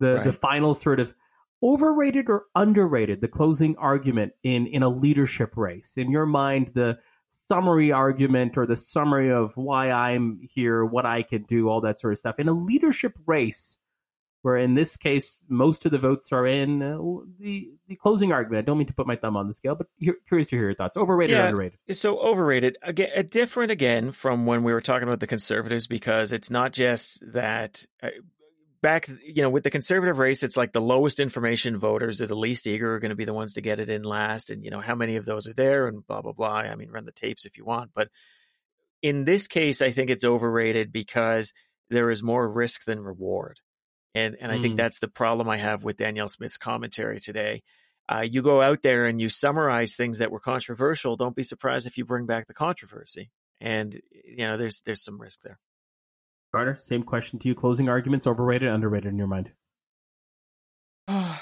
the right. the final sort of overrated or underrated, the closing argument in in a leadership race. In your mind, the summary argument or the summary of why I'm here, what I can do, all that sort of stuff. In a leadership race, where in this case most of the votes are in uh, the the closing argument. I don't mean to put my thumb on the scale, but curious to hear your thoughts. Overrated yeah, or underrated? So overrated. Again, uh, different again from when we were talking about the conservatives because it's not just that. Back, you know, with the conservative race, it's like the lowest information voters are the least eager are going to be the ones to get it in last, and you know how many of those are there, and blah blah blah. I mean, run the tapes if you want, but in this case, I think it's overrated because there is more risk than reward. And and I think mm. that's the problem I have with Danielle Smith's commentary today. Uh, you go out there and you summarize things that were controversial. Don't be surprised if you bring back the controversy. And you know, there's there's some risk there. Carter, same question to you. Closing arguments, overrated, underrated in your mind? (sighs)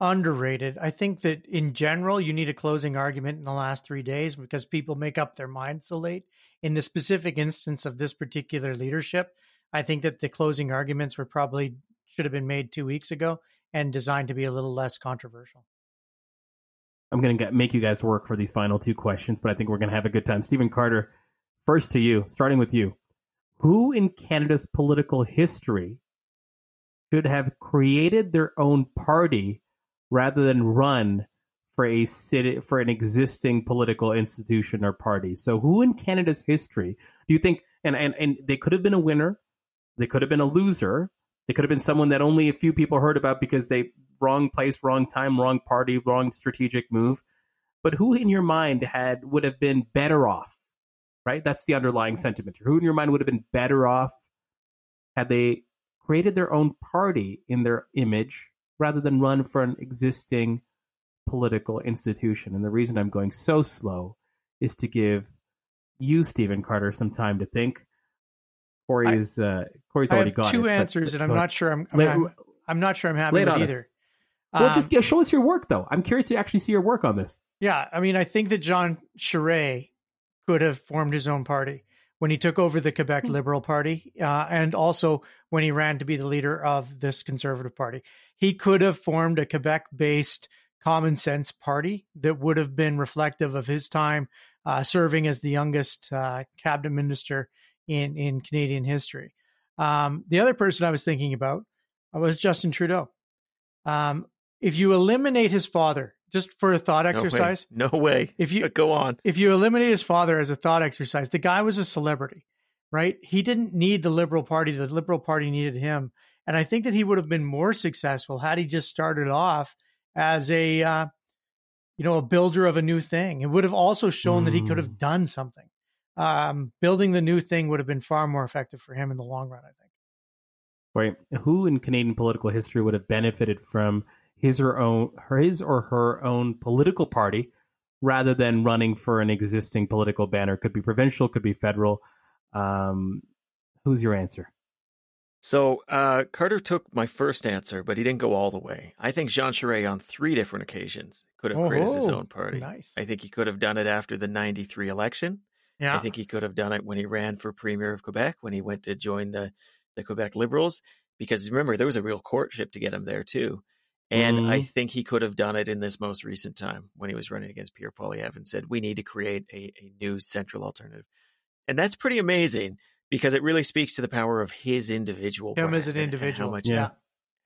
underrated. I think that in general, you need a closing argument in the last three days because people make up their minds so late. In the specific instance of this particular leadership, I think that the closing arguments were probably should have been made two weeks ago and designed to be a little less controversial. I'm going to make you guys work for these final two questions, but I think we're going to have a good time. Stephen Carter, first to you, starting with you. Who in Canada's political history should have created their own party rather than run for a city for an existing political institution or party. So who in Canada's history do you think and, and, and they could have been a winner, they could have been a loser, they could have been someone that only a few people heard about because they wrong place, wrong time, wrong party, wrong strategic move. But who in your mind had would have been better off? Right? That's the underlying sentiment. Who in your mind would have been better off had they created their own party in their image rather than run for an existing political institution. And the reason I'm going so slow is to give you, Stephen Carter, some time to think. Corey is uh, Corey's I already got two it, answers, but, and I'm not sure I'm I'm, I'm, I'm not sure I'm happy with either. Well, Um, just yeah, show us your work, though. I'm curious to actually see your work on this. Yeah, I mean, I think that John Charest could have formed his own party when he took over the Quebec Hmm. Liberal Party, uh, and also when he ran to be the leader of this Conservative Party. He could have formed a Quebec-based common sense party that would have been reflective of his time uh, serving as the youngest uh, cabinet minister in in Canadian history. Um, the other person I was thinking about was Justin Trudeau. Um, if you eliminate his father, just for a thought No way. exercise, No way. if you (laughs) Go on. if you eliminate his father as a thought exercise, the guy was a celebrity, right? He didn't need the Liberal Party. The Liberal Party needed him. And I think that he would have been more successful had he just started off as a, uh, you know, a builder of a new thing. It would have also shown that he could have done something. Um, building the new thing would have been far more effective for him in the long run, I think. Right? Who in Canadian political history would have benefited from his or own his or her own political party rather than running for an existing political banner? Could be provincial, could be federal. Um, who's your answer? So uh, Carter took my first answer, but he didn't go all the way. I think Jean Charest on three different occasions could have created his Oh, own party. Nice. I think he could have done it after the 93 election. Yeah. I think he could have done it when he ran for premier of Quebec, when he went to join the, the Quebec Liberals, because remember, there was a real courtship to get him there too. And I Mhm. think he could have done it in this most recent time when he was running against Pierre Poilievre and said, we need to create a, a new central alternative. And that's pretty amazing because it really speaks to the power of his individual him as an individual. how much Yeah. is,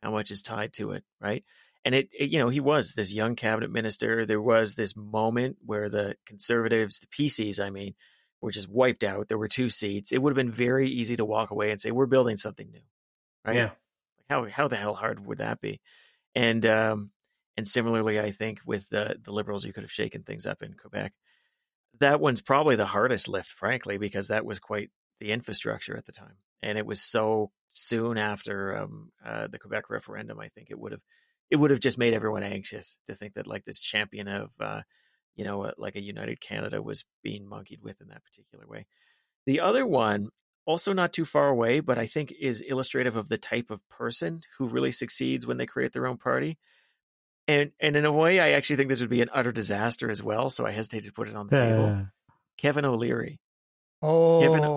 how much is tied to it, right? And it, it, you know, he was this young cabinet minister. There was this moment where the conservatives, the PCs, I mean, were just wiped out. There were two seats. It would have been very easy to walk away and say, "We're building something new," right? Yeah. How how the hell hard would that be? And um, and similarly, I think with the the liberals, you could have shaken things up in Quebec. That one's probably the hardest lift, frankly, because that was quite the infrastructure at the time, and it was so soon after um, uh, the Quebec referendum. I think it would have it would have just made everyone anxious to think that like this champion of uh, you know uh, like a united Canada was being monkeyed with in that particular way. The other one also not too far away, but I think is illustrative of the type of person who really succeeds when they create their own party. And and in a way, I actually think this would be an utter disaster as well. So I hesitate to put it on the table. Kevin O'Leary, Oh, Given a-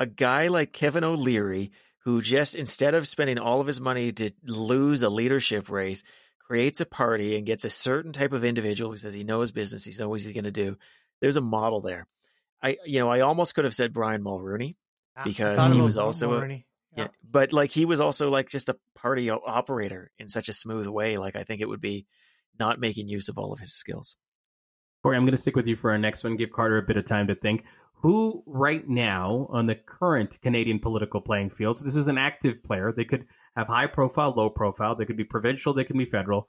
a guy like Kevin O'Leary, who just instead of spending all of his money to lose a leadership race, creates a party and gets a certain type of individual who says he knows business, he knows what he's going to do. There's a model there. I you know I almost could have said Brian Mulroney. Because he was also a- Mulroney. Yeah. But like he was also like just a party operator in such a smooth way. Like I think it would be not making use of all of his skills. Corey, I'm going to stick with you for our next one. Give Carter a bit of time to think. Who, right now, on the current Canadian political playing field, so this is an active player. They could have high profile, low profile. They could be provincial. They could be federal.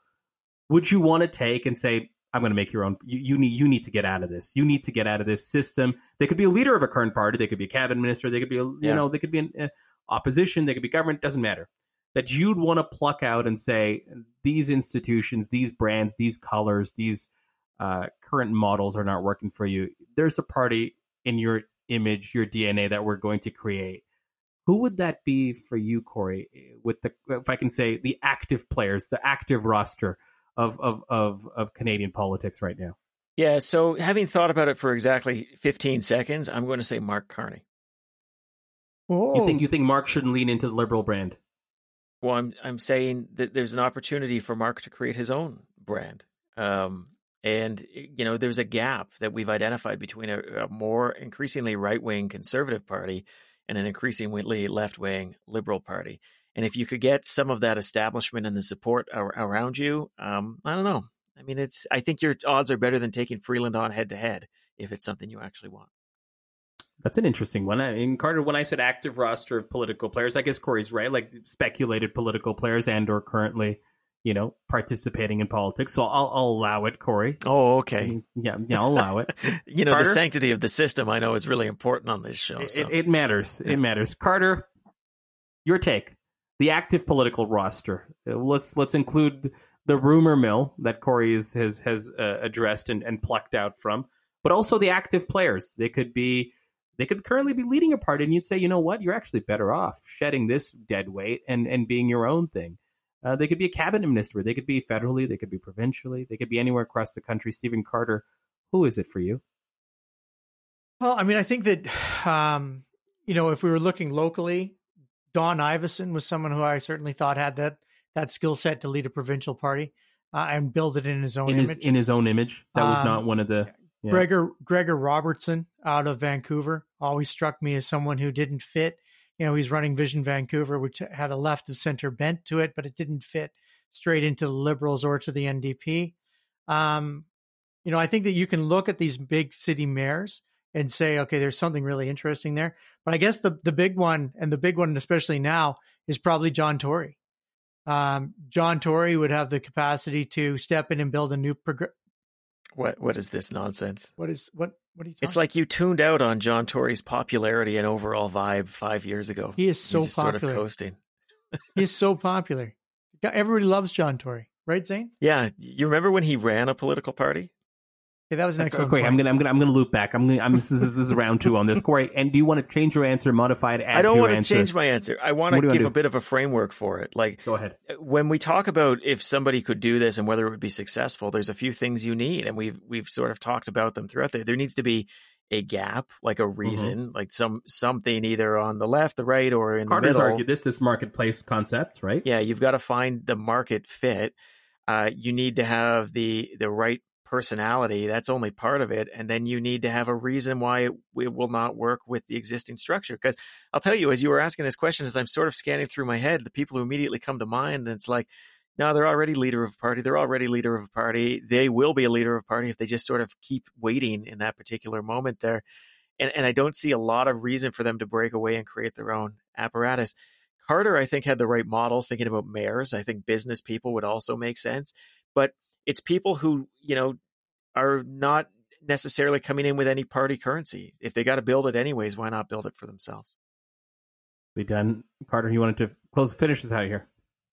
Would you want to take and say, "I'm going to make your own"? You, you need you need to get out of this. You need to get out of this system. They could be a leader of a current party. They could be a cabinet minister. They could be, a, you Yeah. know, they could be an uh, opposition. They could be government. Doesn't matter. That you'd want to pluck out and say these institutions, these brands, these colors, these uh, current models are not working for you. There's a party in your image, your DNA that we're going to create. Who would that be for you, Corey? With the, if I can say, the active players, the active roster of of of, of Canadian politics right now. Yeah. So having thought about it for exactly 15 seconds, I'm going to say Mark Carney. Oh, You think you think Mark shouldn't lean into the liberal brand? Well, I'm I'm saying that there's an opportunity for Mark to create his own brand. Um, and you know, there's a gap that we've identified between a, a more increasingly right wing conservative party and an increasingly left wing liberal party. And if you could get some of that establishment and the support ar- around you, um, I don't know. I mean, it's. I think your odds are better than taking Freeland on head to head if it's something you actually want. That's an interesting one. I mean, Carter, when I said active roster of political players, I guess Corey's right. Like speculated political players and or currently, you know, participating in politics. So I'll, I'll allow it, Corey. Oh, okay. Yeah, yeah, I'll allow it. (laughs) you know, Carter? the sanctity of the system I know is really important on this show. So. it, it matters. It matters. Carter, your take. The active political roster. Uh, Let's let's include the rumor mill that Corey is, has has uh, addressed and, and plucked out from, but also the active players. They could be they could currently be leading a party, and you'd say, you know what, you're actually better off shedding this dead weight and and being your own thing. Uh, they could be a cabinet minister. They could be federally. They could be provincially. They could be anywhere across the country. Stephen Carter, who is it for you? Well, I mean, I think that, (sighs) um, you know, if we were looking locally, Don Iveson was someone who I certainly thought had that that skill set to lead a provincial party uh, and build it in his own In image. his in his own image. That was Um, not one of the. yeah. Gregor Gregor Robertson out of Vancouver always struck me as someone who didn't fit. You know, he's running Vision Vancouver, which had a left of center bent to it, but it didn't fit straight into the Liberals or to the NDP. Um, you know, I think that you can look at these big city mayors and say, okay, there's something really interesting there. But I guess the the big one, and the big one especially now, is probably John Tory. Um, John Tory would have the capacity to step in and build a new progr- what What is this nonsense? what is what what are you talking It's like you tuned out on John Tory's popularity and overall vibe five years ago. He is so just sort of popular. coasting. He's (laughs) so popular. Everybody loves John Tory, right, Zain? Yeah, you remember when he ran a political party? Okay, that was an excellent Okay, point. I'm gonna, I'm gonna, I'm gonna loop back. I'm gonna, I'm, this is, this is round two on this, Corey. And do you want to change your answer, modify it, add I don't want to change my answer. I want to do you wanna give a bit of a framework for it. Like Go ahead. when we talk about if somebody could do this and whether it would be successful, there's a few things you need, and we've we've sort of talked about them throughout there. There needs to be a gap, like a Mm-hmm. reason, like some something either on the left, the right, or in Carter's the middle. argued this, this marketplace concept, right? yeah you've got to find the market fit uh, you need to have the the right personality that's only part of it and then you need to have a reason why it, it will not work with the existing structure because i'll tell you as you were asking this question as i'm sort of scanning through my head the people who immediately come to mind and it's like no they're already leader of a party they're already leader of a party they will be a leader of a party if they just sort of keep waiting in that particular moment there and, and i don't see a lot of reason for them to break away and create their own apparatus Carter, I think, had the right model thinking about mayors. I think business people would also make sense. But it's people who, you know, are not necessarily coming in with any party currency. If they got to build it anyways, why not build it for themselves? We done. Carter, you wanted to close, finish this out here.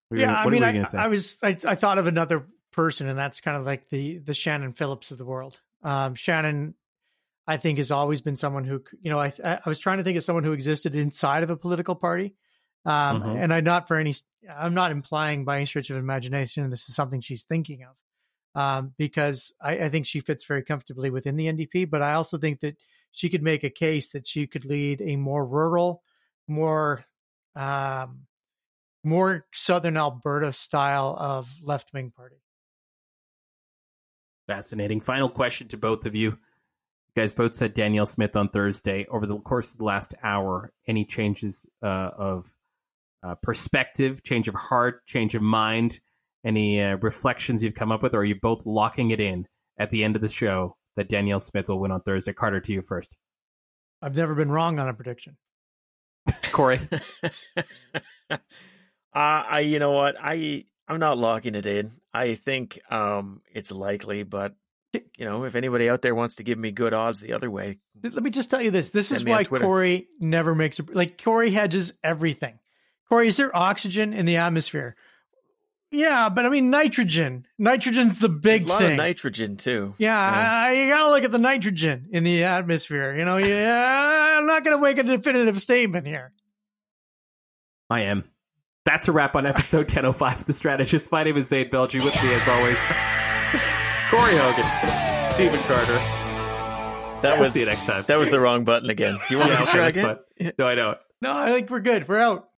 What yeah, gonna- I mean, I, you gonna say? I was I, I thought of another person, and that's kind of like the the Shannon Phillips of the world. Um, Shannon, I think, has always been someone who you know I I was trying to think of someone who existed inside of a political party. Um, Mhm. and I not for any, I'm not implying by any stretch of imagination this is something she's thinking of, um, because I, I think she fits very comfortably within the NDP. But I also think that she could make a case that she could lead a more rural, more, um, more Southern Alberta style of left wing party. Fascinating. Final question to both of you. You guys both said Danielle Smith on Thursday. Over the course of the last hour, any changes uh, of uh, perspective, change of heart, change of mind, any uh, reflections you've come up with, or are you both locking it in at the end of the show that Danielle Smith will win on Thursday? Carter, to you first. I've never been wrong on a prediction. Corey. (laughs) uh, I, you know what, I, I'm not locking it in. I think um, it's likely, but you know, if anybody out there wants to give me good odds the other way, Let me just tell you this. This is why Corey never makes a like Corey hedges everything. Corey, is there oxygen in the atmosphere? Yeah, but I mean nitrogen. Nitrogen's the big there's a lot thing. of nitrogen too. yeah, I, you gotta look at the nitrogen in the atmosphere. You know, yeah, I'm not gonna make a definitive statement here. I am. That's a wrap on episode (laughs) 1005 of The Strategist. My name is Zain Velji. With me, as always, (laughs) Corey Hogan, Stephen Carter. That We'll was see you next time. that was the wrong button again. Do you want Yeah, to okay, try that's again? No, I don't. No, I think we're good. We're out.